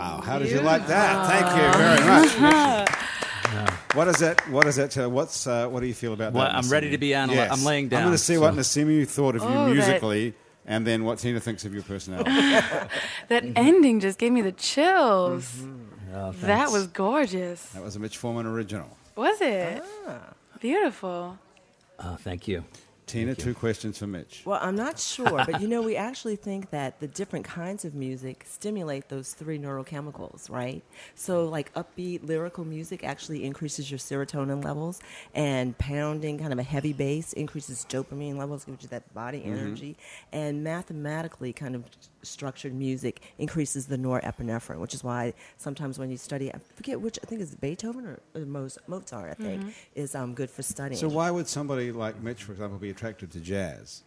Like that. Thank you very much. What is it? What is it? Uh, what's uh, what do you feel about Well, that? I'm ready to be analy- I'm laying down, I'm going to see so- what Nassimi thought of you Oh, that- musically, and then what Tina thinks of your personality. That ending just gave me the chills. Oh, that was gorgeous. that was a Mitch Foreman original. Was it? Ah. Beautiful. Oh, thank you. Tina, two questions for Mitch. Well, I'm not sure, but you know, we actually think that the different kinds of music stimulate those three neurochemicals, right? So, like upbeat lyrical music actually increases your serotonin levels, and pounding, kind of a heavy bass, increases dopamine levels, gives you that body energy, and mathematically, kind of structured music increases the norepinephrine, which is why sometimes when you study, I forget which, I think it's Beethoven or, or Mozart, I think, is um, good for studying. So why would somebody like Mitch, for example, be attracted to jazz?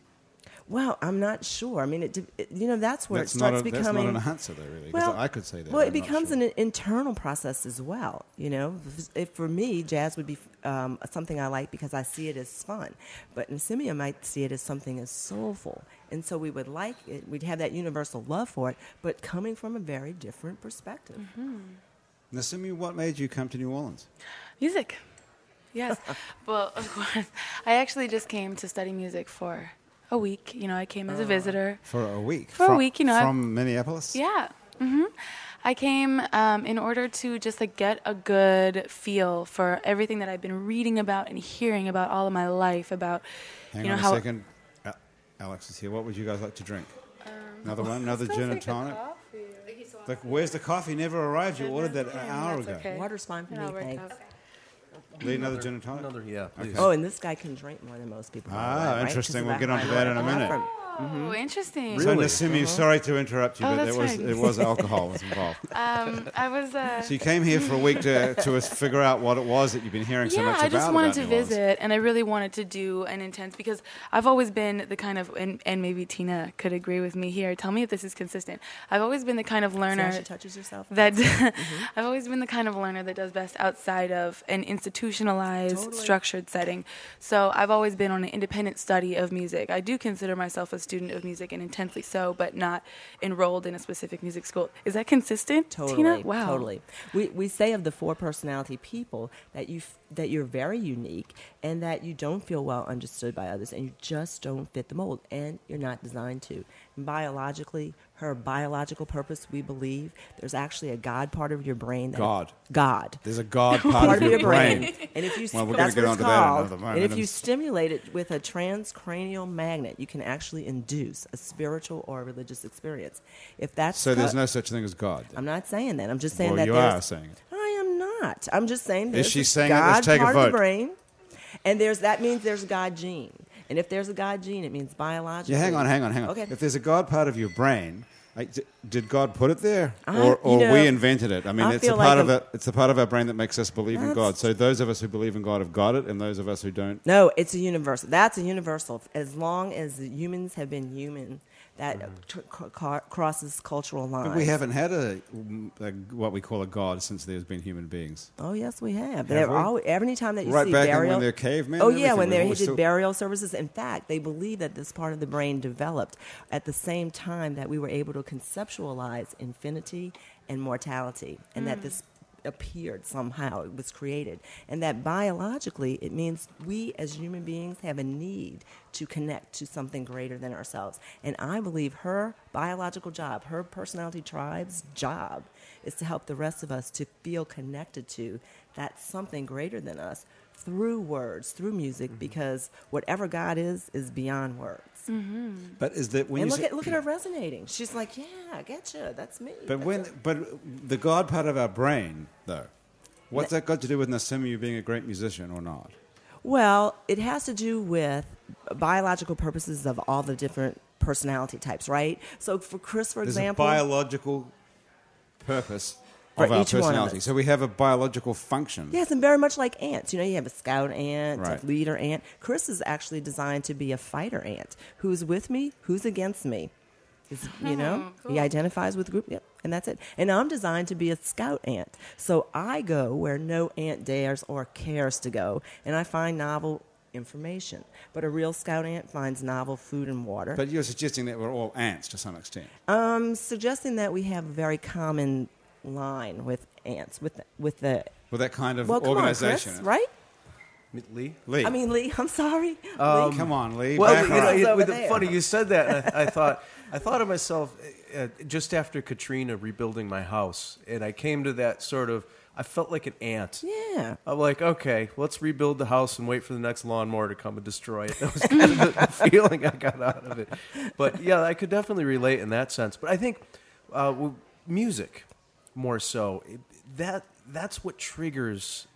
Well, I'm not sure. I mean, it, it you know that's where that's it starts not a, becoming. That's not an answer, though, really. Because I could say that. Well, it I'm becomes sure. an internal process as well. You know, if, if for me, jazz would be um, something I like because I see it as fun, but Nasimiyu might see it as something as soulful, and so we would like it. We'd have that universal love for it, but coming from a very different perspective. Mm-hmm. Nassimi, what made you come to New Orleans? Music. Yes. well, of course. I actually just came to study music for a week. You know, I came as a visitor. For a week. For a week, you know, I- From Minneapolis? Yeah. hmm I came um, in order to just like get a good feel for everything that I've been reading about and hearing about all of my life about, Hang you know on how a second. Al- Alex is here. What would you guys like to drink? Another one? Another gin and tonic? Like, where's the coffee? Never arrived. You ordered that an hour ago. okay. Water's fine for me, I'll thanks. Out. Lee, another gin and tonic? Another, yeah. please. Oh, and this guy can drink more than most people. Ah, way, interesting. of We'll get onto high that in a minute. Norepinephrine. Oh, interesting. So, Really? Nassimi, sorry to interrupt you, Oh, but that's there was, fine. it was alcohol was involved. Um, I was. Uh, So you came here for a week to, to us figure out what it was that you've been hearing so much about. I just wanted about to New visit, and I really wanted to do an intense because I've always been the kind of, and, and maybe Tina could agree with me here. Tell me if this is consistent. I've always been the kind of learner she touches herself. that Mm-hmm. I've always been the kind of learner that does best outside of an institutionalized, Totally. structured setting. So I've always been on an independent study of music. I do consider myself a student of music and intensely so, but not enrolled in a specific music school. Is that consistent, Totally. Tina? Wow. Totally. We, we say of the four personality people that you f- that you're very unique and that you don't feel well understood by others and you just don't fit the mold and you're not designed to. Biologically, her biological purpose, we believe, there's actually a God part of your brain. That God. God. There's a God part, part of your brain. And if you Well, we're that's what it's onto that in called. And if you stimulate it with a transcranial magnet, you can actually induce a spiritual or religious experience. If that's So there's no such thing as God. then? I'm not saying that. I'm just saying well, that you are saying it. I am not. I'm just saying there's she a saying it? God Let's take a part of vote. the brain, and there's that means there's God gene. And if there's a God gene, it means biologically. Yeah, hang on, hang on, hang on. Okay. If there's a God part of your brain, like, d- did God put it there, I- or, you or know, we invented it? I mean, I it's a part like of a- it. It's a part of our brain that makes us believe in God. So those of us who believe in God have got it, and those of us who don't. No, it's a universal. That's a universal. As long as humans have been human, that mm-hmm. tr- cr- crosses cultural lines. But we haven't had a, a what we call a God since there's been human beings. Oh yes, we have. Have we? all, every time that you Right see back in when burial, they're cavemen Oh yeah, when they did still- burial services. In fact, they believe that this part of the brain developed at the same time that we were able to conceptualize infinity and mortality, and that mm. this appeared somehow. It was created. And that biologically it means we as human beings have a need to connect to something greater than ourselves. And i believe her biological job her personality tribe's job is to help the rest of us to feel connected to that something greater than us through words through music Mm-hmm. because whatever god is is beyond words Mm-hmm. But is that when and you look say, at look at her resonating she's like yeah i get you that's me But That's when, it." but the God part of our brain, though, what's that got to do with Nassimi being a great musician or not? Well, it has to do with biological purposes of all the different personality types, right? So for Chris, for There's example, a biological purpose For of our each one of personality. So we have a biological function. yes, and very much like ants. You know, you have a scout ant, Right. a leader ant. Chris is actually designed to be a fighter ant. Who's with me? Who's against me? Is, you know, hmm, he identifies with the group. Yep, and that's it. And I'm designed to be a scout ant. So I go where no ant dares or cares to go, and I find novel information. But a real scout ant finds novel food and water. But you're suggesting that we're all ants to some extent. I'm suggesting that we have very common line with ants with the, with the With that kind of well, come on, organization. Chris, right? Lee? Lee. I mean, Lee. I'm sorry. Um, Lee. come on, Lee. Well, you know, up. It, with there. funny you said that. I, I thought I thought of myself uh, just after Katrina rebuilding my house, and I came to that sort of. I felt like an ant. Yeah. I'm like, okay, let's rebuild the house and wait for the next lawnmower to come and destroy it. That was kind of the, the feeling I got out of it. But yeah, I could definitely relate in that sense. But I think uh, music, more so, that that's what triggers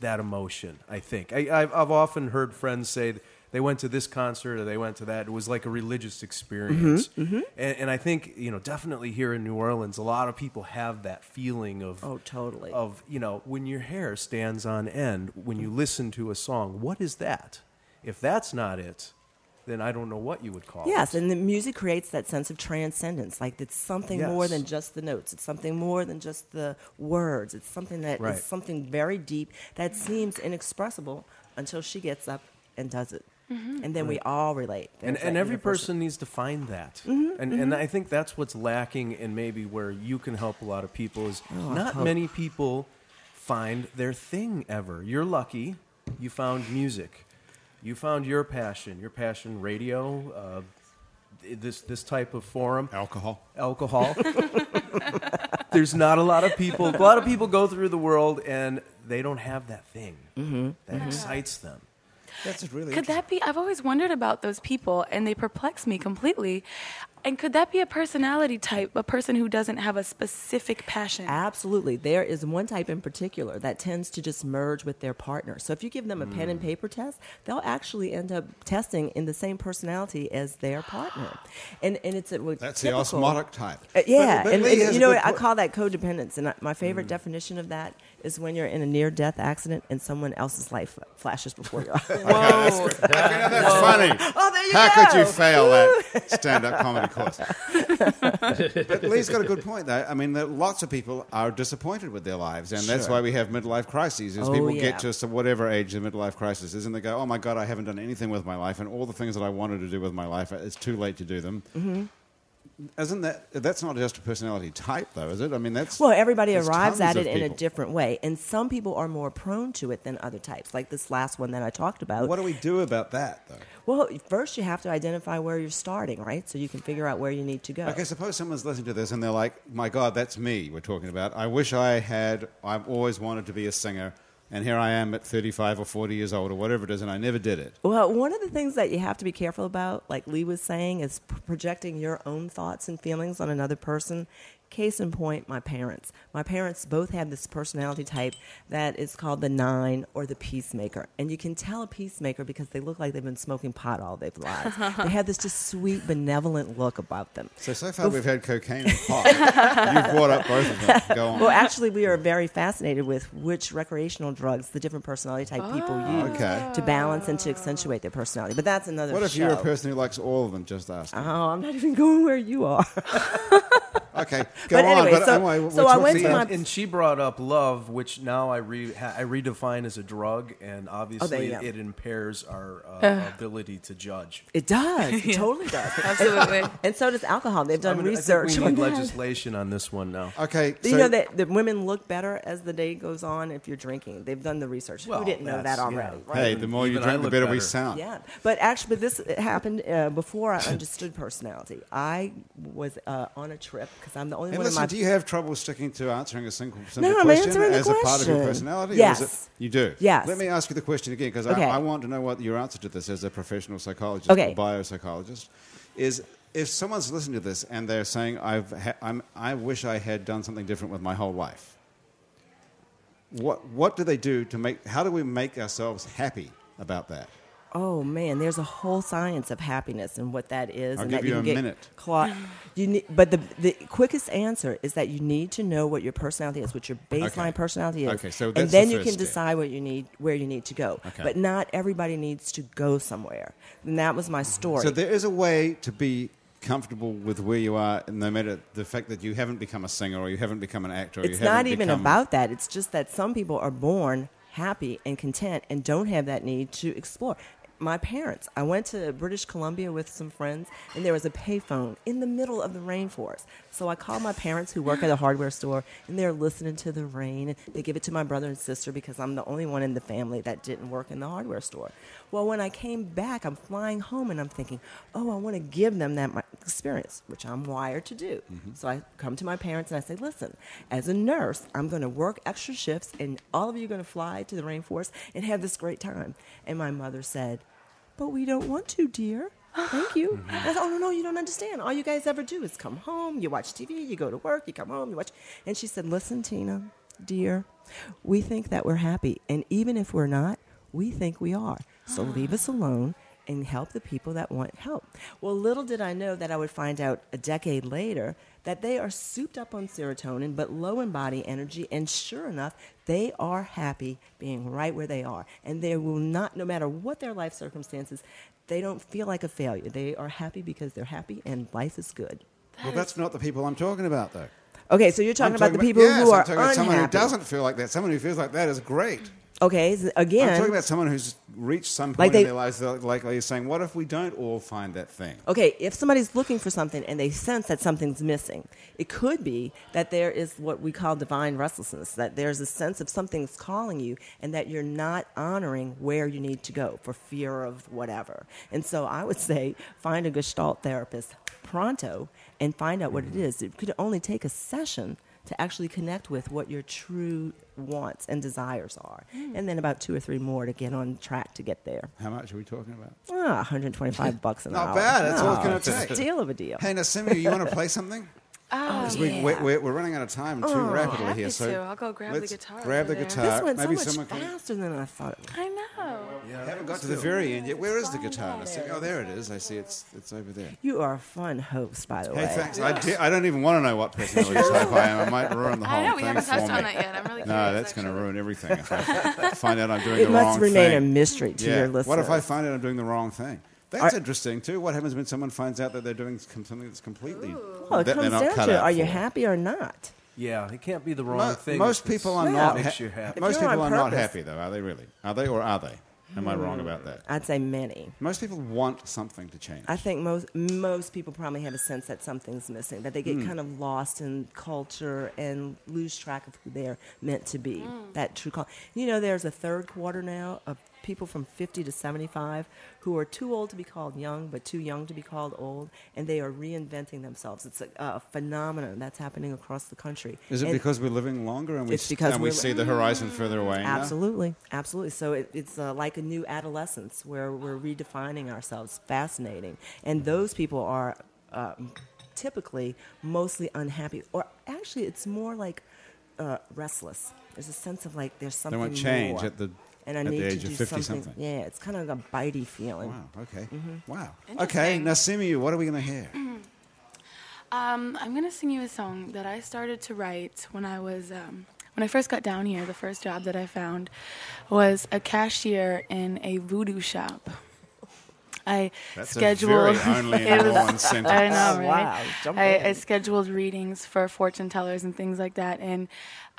that emotion. I think I, I've, I've often heard friends say they went to this concert or they went to that. It was like a religious experience, Mm-hmm, And, and I think you know definitely here in New Orleans, a lot of people have that feeling of Oh, totally. of you know when your hair stands on end when you listen to a song. What is that? If that's not it, then I don't know what you would call Yes, it. Yes, and the music creates that sense of transcendence. Like it's something more than just the notes. It's something more than just the words. It's something that is Right. something very deep that seems inexpressible until she gets up and does it. And then we all relate. and, There's and that every person needs to find that Mm-hmm, and, and i think that's what's lacking and maybe where you can help a lot of people is Oh, not hope. many people find their thing ever you're lucky you found music you found your passion your passion radio uh, this this type of forum Alcohol. alcohol. There's not a lot of people. A lot of people go through the world and they don't have that thing Mm-hmm. that excites them. That's really Could that be? I've always wondered about those people, and they perplex me completely. And could that be a personality type, a person who doesn't have a specific passion? Absolutely. There is one type in particular that tends to just merge with their partner. So if you give them a pen Mm. and paper test, they'll actually end up testing in the same personality as their partner. And and it's a That's the typical- osmotic type. Uh, yeah, But- but and, Lee and, you know I call that codependence. And I, my Mm. favorite definition of that is when you're in a near-death accident and someone else's life flashes before your eyes. Whoa! That's funny. oh, there you How go. could you fail that stand-up comedy course? but Lee's got a good point, though. I mean, lots of people are disappointed with their lives, and that's why we have midlife crises. Is Oh, people yeah. get to some- whatever age the midlife crisis is, and they go, "Oh my God, I haven't done anything with my life, and all the things that I wanted to do with my life, it's too late to do them." Mm-hmm. Isn't that that's not just a personality type, though, is it? I mean, that's Well, everybody arrives at it in a different way, and some people are more prone to it than other types. Like this last one that I talked about. What do we do about that, though? Well, first you have to identify where you're starting, right? So you can figure out where you need to go. Okay, suppose someone's listening to this and they're like, "My God, that's me." We're talking about. I wish I had. I've always wanted to be a singer, and here I am at 35 or 40 years old or whatever it is, and I never did it. Well, one of the things that you have to be careful about, like Lee was saying, is projecting your own thoughts and feelings on another person. Case in point, my parents. My parents both have this personality type that is called the nine or the peacemaker. And you can tell a peacemaker because they look like they've been smoking pot all their lives. they have this just sweet, benevolent look about them. So so far we've had cocaine and pot. You've brought up both of them. Go on. Well, actually, we are very fascinated with which recreational drugs the different personality type people ah, use Okay. to balance and to accentuate their personality. But that's another what if show. you're a person who likes all of them? Just ask. Oh, I'm not even going where you are. Okay, go But on. anyway, but so- anyway, so I went the- to my- and, and she brought up love, which now I, re, ha, I redefine as a drug, and obviously you go. it impairs our uh, ability to judge. It does. It totally does. Absolutely. And so does alcohol. They've done I mean, I think research we need legislation on this one now. Okay, You know that the women look better as the day goes on if you're drinking. They've done the research. Well, Who didn't know that already? yeah. Right? hey, the more you Even I drink, the look better we sound. Yeah, but actually, but this happened uh, before I understood personality. I was uh, on a trip because I'm the only And one listen, my do you have trouble sticking to answering a single simple No, I'm question as a part of your personality? Yes. it, you do. Yes. Let me ask you the question again because Okay. I, I want to know what your answer to this as a professional psychologist Okay. or biopsychologist is. If someone's listening to this and they're saying, I've ha- I'm, "I wish I had done something different with my whole life," what what do they do to make? How do we make ourselves happy about that? Oh man, there's a whole science of happiness and what that is. I'll and give that you can a get minute. you need, but the the quickest answer is that you need to know what your personality is, what your baseline Okay. personality is, Okay, so and then the you can decide what you need, where you need to go. Okay. But not everybody needs to go somewhere, and that was my story. So there is a way to be comfortable with where you are, no matter the fact that you haven't become a singer or you haven't become an actor. Or it's you not even become- about that. It's just that some people are born happy and content and don't have that need to explore. My parents. I went to British Columbia with some friends, and there was a payphone in the middle of the rainforest. So I called my parents who work at a hardware store, and they're listening to the rain. They give it to my brother and sister because I'm the only one in the family that didn't work in the hardware store. Well, when I came back, I'm flying home, and I'm thinking, oh, I want to give them that experience, which I'm wired to do. Mm-hmm. So I come to my parents and I say, listen, as a nurse, I'm going to work extra shifts, and all of you are going to fly to the rainforest and have this great time. And my mother said, but we don't want to, dear. Thank you. Mm-hmm. I said, oh, no, no, you don't understand. All you guys ever do is come home, you watch TV, you go to work, you come home, you watch. And she said, listen, Tina, dear, we think that we're happy. And even if we're not, we think we are. So leave us alone and help the people that want help. Well, little did I know that I would find out a decade later that they are souped up on serotonin but low in body energy, and sure enough, they are happy being right where they are. And they will not, no matter what their life circumstances, they don't feel like a failure. They are happy because they're happy and life is good. Well, that's not the people I'm talking about, though. Okay, so you're talking I'm about the people yes, who I'm are talking about someone who doesn't feel like that. Someone who feels like that is great. Okay, again, I'm talking about someone who's reached some point Like they- in their lives, that, like you're saying, what if we don't all find that thing? Okay, if somebody's looking for something and they sense that something's missing, it could be that there is what we call divine restlessness, that there's a sense of something's calling you and that you're not honoring where you need to go for fear of whatever. And so I would say find a Gestalt therapist pronto and find out what it mm-hmm. is. It could only take a session to actually connect with what your true wants and desires are. And then about two or three more to get on track to get there. How much are we talking about? Ah, 125 bucks an Not hour. Not bad. That's all it's gonna it's a take. Steal of a deal. Hey, Nasimi, you want to play something? Oh, 'Cause we, we're, we're, we're running out of time too rapidly Happy here. So to. I'll go grab the guitar Grab the there. guitar. This went so much someone can. faster than I thought. it would. I haven't got to the very end yet. Where is the guitar, Nasimi? Oh, there it is. I see it's it's over there. You are a fun host, by the Hey, way. thanks. I, di- I don't even want to know what personality type I am. I might ruin the whole I know we thing haven't for touched me. on that yet. I'm really curious. No, that's going to ruin everything. If I find out I'm doing the wrong thing. It the must wrong remain thing. a mystery to yeah. your listeners. What if I find out I'm doing the wrong thing? That's Are- interesting too. What happens when someone finds out that they're doing com- something that's completely Well, it that they're comes not down cut to out are you for? happy or not? Yeah, it can't be the wrong Mo- thing. most if it's- people are Yeah. not. Makes you happy. Most If you're people on are not purpose- happy though, are they really? Are they or are they? Am I wrong about that? I'd say many. Most people want something to change. I think most most people probably have a sense that something's missing, that they get hmm. kind of lost in culture and lose track of who they're meant to be. Hmm. That true call. You know, there's a third quarter now of people from 50 to 75 who are too old to be called young, but too young to be called old, and they are reinventing themselves. It's a, a phenomenon that's happening across the country. Is it And- because we're living longer and we It's because and we see the horizon further away? now? Absolutely, absolutely. So it, it's uh, like a new adolescence where we're redefining ourselves. Fascinating, and those people are uh, typically mostly unhappy, or actually, it's more like uh, restless. There's a sense of like there's something They want change more, at the- and I at the need age to of do 50 something. something. Yeah, it's kind of a bitey feeling. Wow. Okay. Mm-hmm. Wow. Okay. Interesting. Now, Simu, what are we going to hear? Um, I'm gonna sing you a song that I started to write when I was um, when I first got down here. The first job that I found was a cashier in a voodoo shop. I That's scheduled. a very only in it was- Orleans sentence. I know, Oh, right? wow. I. I scheduled readings for fortune tellers and things like that, and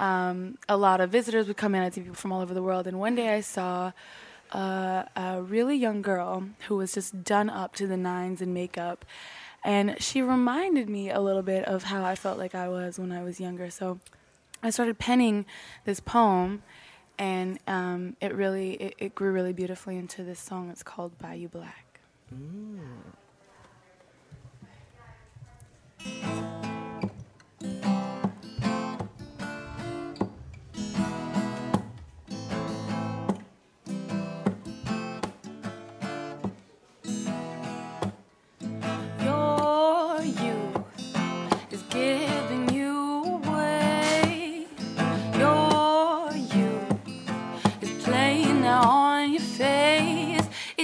um, a lot of visitors would come in. I'd see people from all over the world, and one day I saw uh, a really young girl who was just done up to the nines in makeup. And she reminded me a little bit of how I felt like I was when I was younger. So I started penning this poem, and um, it really it, it grew really beautifully into this song. It's called Bayou Black. Your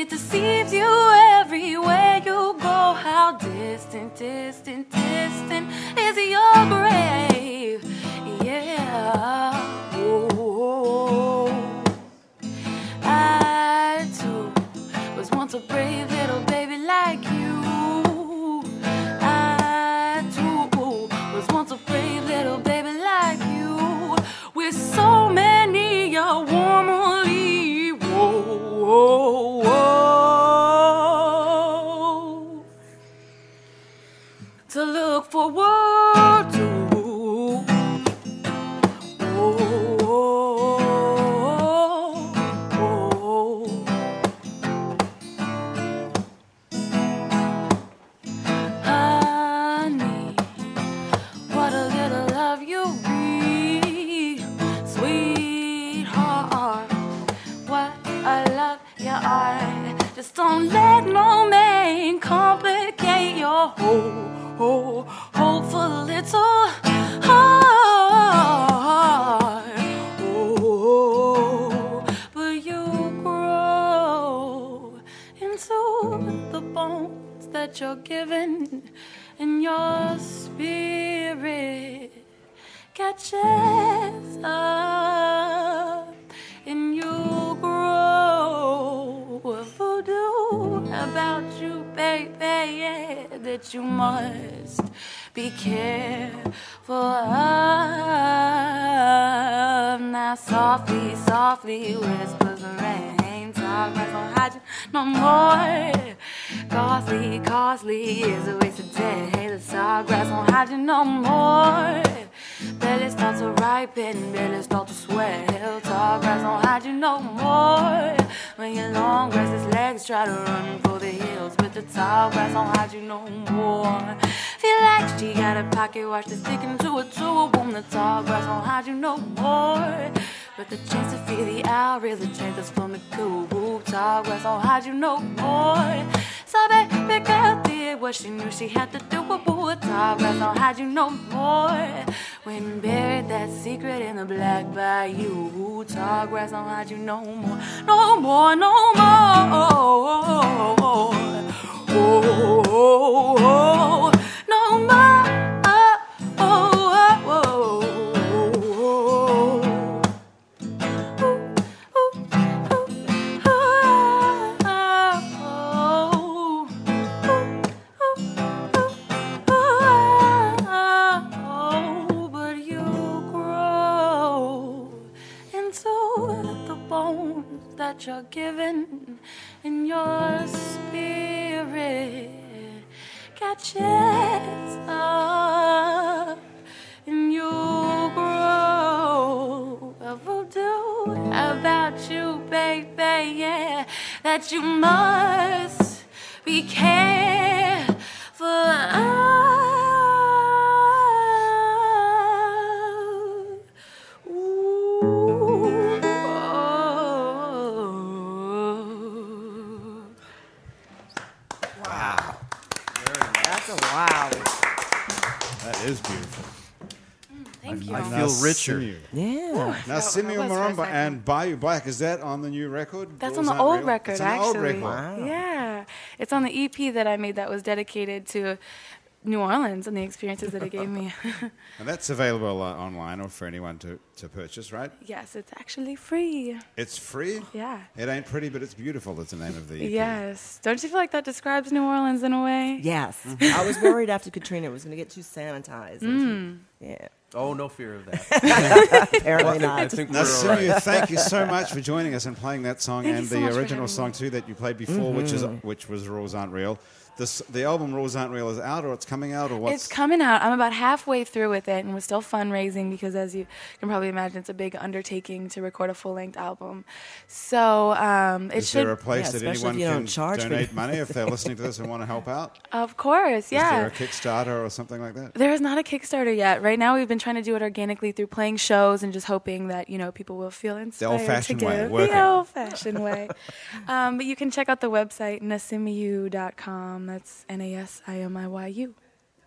It deceives you everywhere you go. How distant, distant, distant is your grave? Yeah. Oh. I too was once a brave oh, oh. Hopeful it's all hard, oh, but you grow into the bones that you're given, and your spirit catches up. That you must be careful of. Now, softly, softly whispers the rain. Talk right hide you no more. Costly, costly is a wasted day. The sawgrass won't hide you no more. Belly start to ripen, belly start to swell. Tall grass don't hide you no more. When your long restless legs try to run for the hills, but the tall grass don't hide you no more. Feel like she got a pocket watch that's sticking to a tube. Boom, the tall grass don't hide you no more. But the chance to feel the hour is a chance that's from the cool. Tall grass don't hide you no more. So baby girl did what she knew she had to do. But boo, grass won't hide you no more. When buried that secret in the black bayou, tall grass won't hide you no more, no more, no more. Oh, oh, oh, no more. That you're given in your spirit. Catches up and you grow. A voodoo about you, baby, yeah, that you must be careful Now, feel. Simeon. Yeah. Now, That- that Simeon was for a Marumba second. and Bayou Black, is that on the new record? That's on the Aren't old Real? record, It's on the actually. old record. Wow. Yeah, it's on the EP that I made that was dedicated to New Orleans and the experiences that it gave me. And that's available uh, online or for anyone to, to purchase, right? yes, it's actually free. It's free? Yeah. It ain't pretty, but it's beautiful. That's the name of the EP. Yes. Don't you feel like that describes New Orleans in a way? Yes. Mm-hmm. I was worried after Katrina it was going to get too sanitized. and too- yeah. Oh, no fear of that. Apparently I not. think Now, we're all right. Thank you so much for joining us and playing that song Thank and the much for original song too that you played before, which is mm-hmm. which was Rules Aren't Real. This, the album Rules Aren't Real is out or it's coming out or what's It's coming out. I'm about halfway through with it, and we're still fundraising because, as you can probably imagine, it's a big undertaking to record a full length album. So um, it Is should, there a place Yeah, that anyone can charge donate money if they're listening to this and want to help out? of course, yeah. Is there a Kickstarter or something like that? There is not a Kickstarter yet. Right now, we've been trying to do it organically through playing shows and just hoping that you know people will feel inspired old-fashioned to way, give working. the old-fashioned way. Um, but you can check out the website nasimiyu.com. That's N-A-S-I-M-I-Y-U.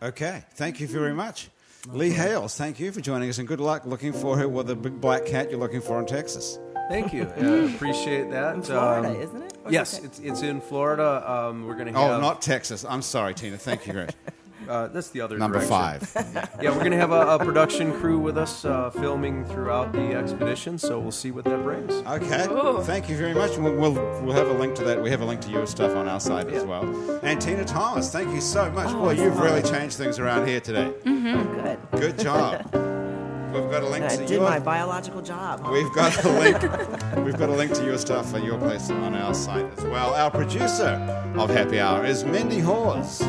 Okay, thank you very much. Lee Hales, thank you for joining us and good luck looking for her with the big black cat you're looking for in Texas. Thank you. Uh, appreciate that. In Florida, Um, isn't it? Or Yes, it's, it's in Florida. Um, we're going to have. Oh, not Texas. I'm sorry, Tina. Thank you, Grace. Uh, that's the other Number direction. five. Yeah, we're going to have a, a production crew with us uh, filming throughout the expedition, so we'll see what that brings. Okay. Thank you very much. We'll, we'll, we'll have a link to that. We have a link to your stuff on our site as well. And Tina Thomas, thank you so much. Oh, Boy, you've wow. really changed things around here today. Good. Good job. We've got a link I to did your. my biological job. huh? We've got a link. We've got a link to your stuff at your place on our site as well. Our producer of Happy Hour is Mindy Hawes.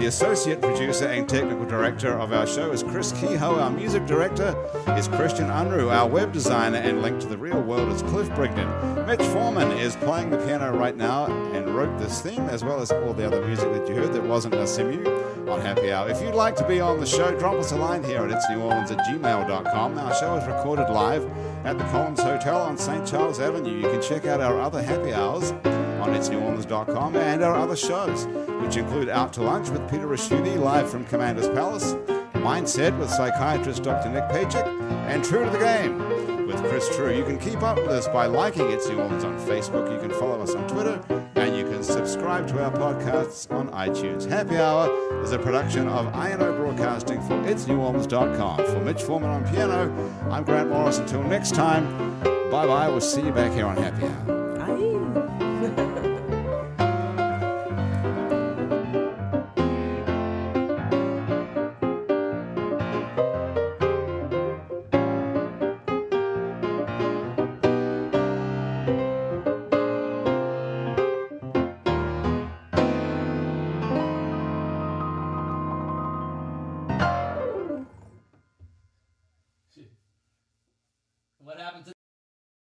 The associate producer and technical director of our show is Chris Kehoe. Our music director is Christian Unruh. Our web designer and link to the real world is Cliff Brigden. Mitch Foreman is playing the piano right now and wrote this theme as well as all the other music that you heard that wasn't a simu on Happy Hour. If you'd like to be on the show, drop us a line here at itsneworleans at gmail.com. Our show is recorded live at the Columns Hotel on St. Charles Avenue. You can check out our other happy hours on itsneworleans.com and our other shows, which include Out to Lunch with Peter Ricchiuti live from Commander's Palace, Mindset with psychiatrist Dr. Nick Pajic, and True to the Game with Chris True. You can keep up with us by liking It's New Orleans on Facebook. You can follow us on Twitter, and you can subscribe to our podcasts on iTunes. Happy Hour is a production of INO Broadcasting for It'sNewOrleans.com. For Mitch Foreman on piano, I'm Grant Morris. Until next time, bye bye. We'll see you back here on Happy Hour.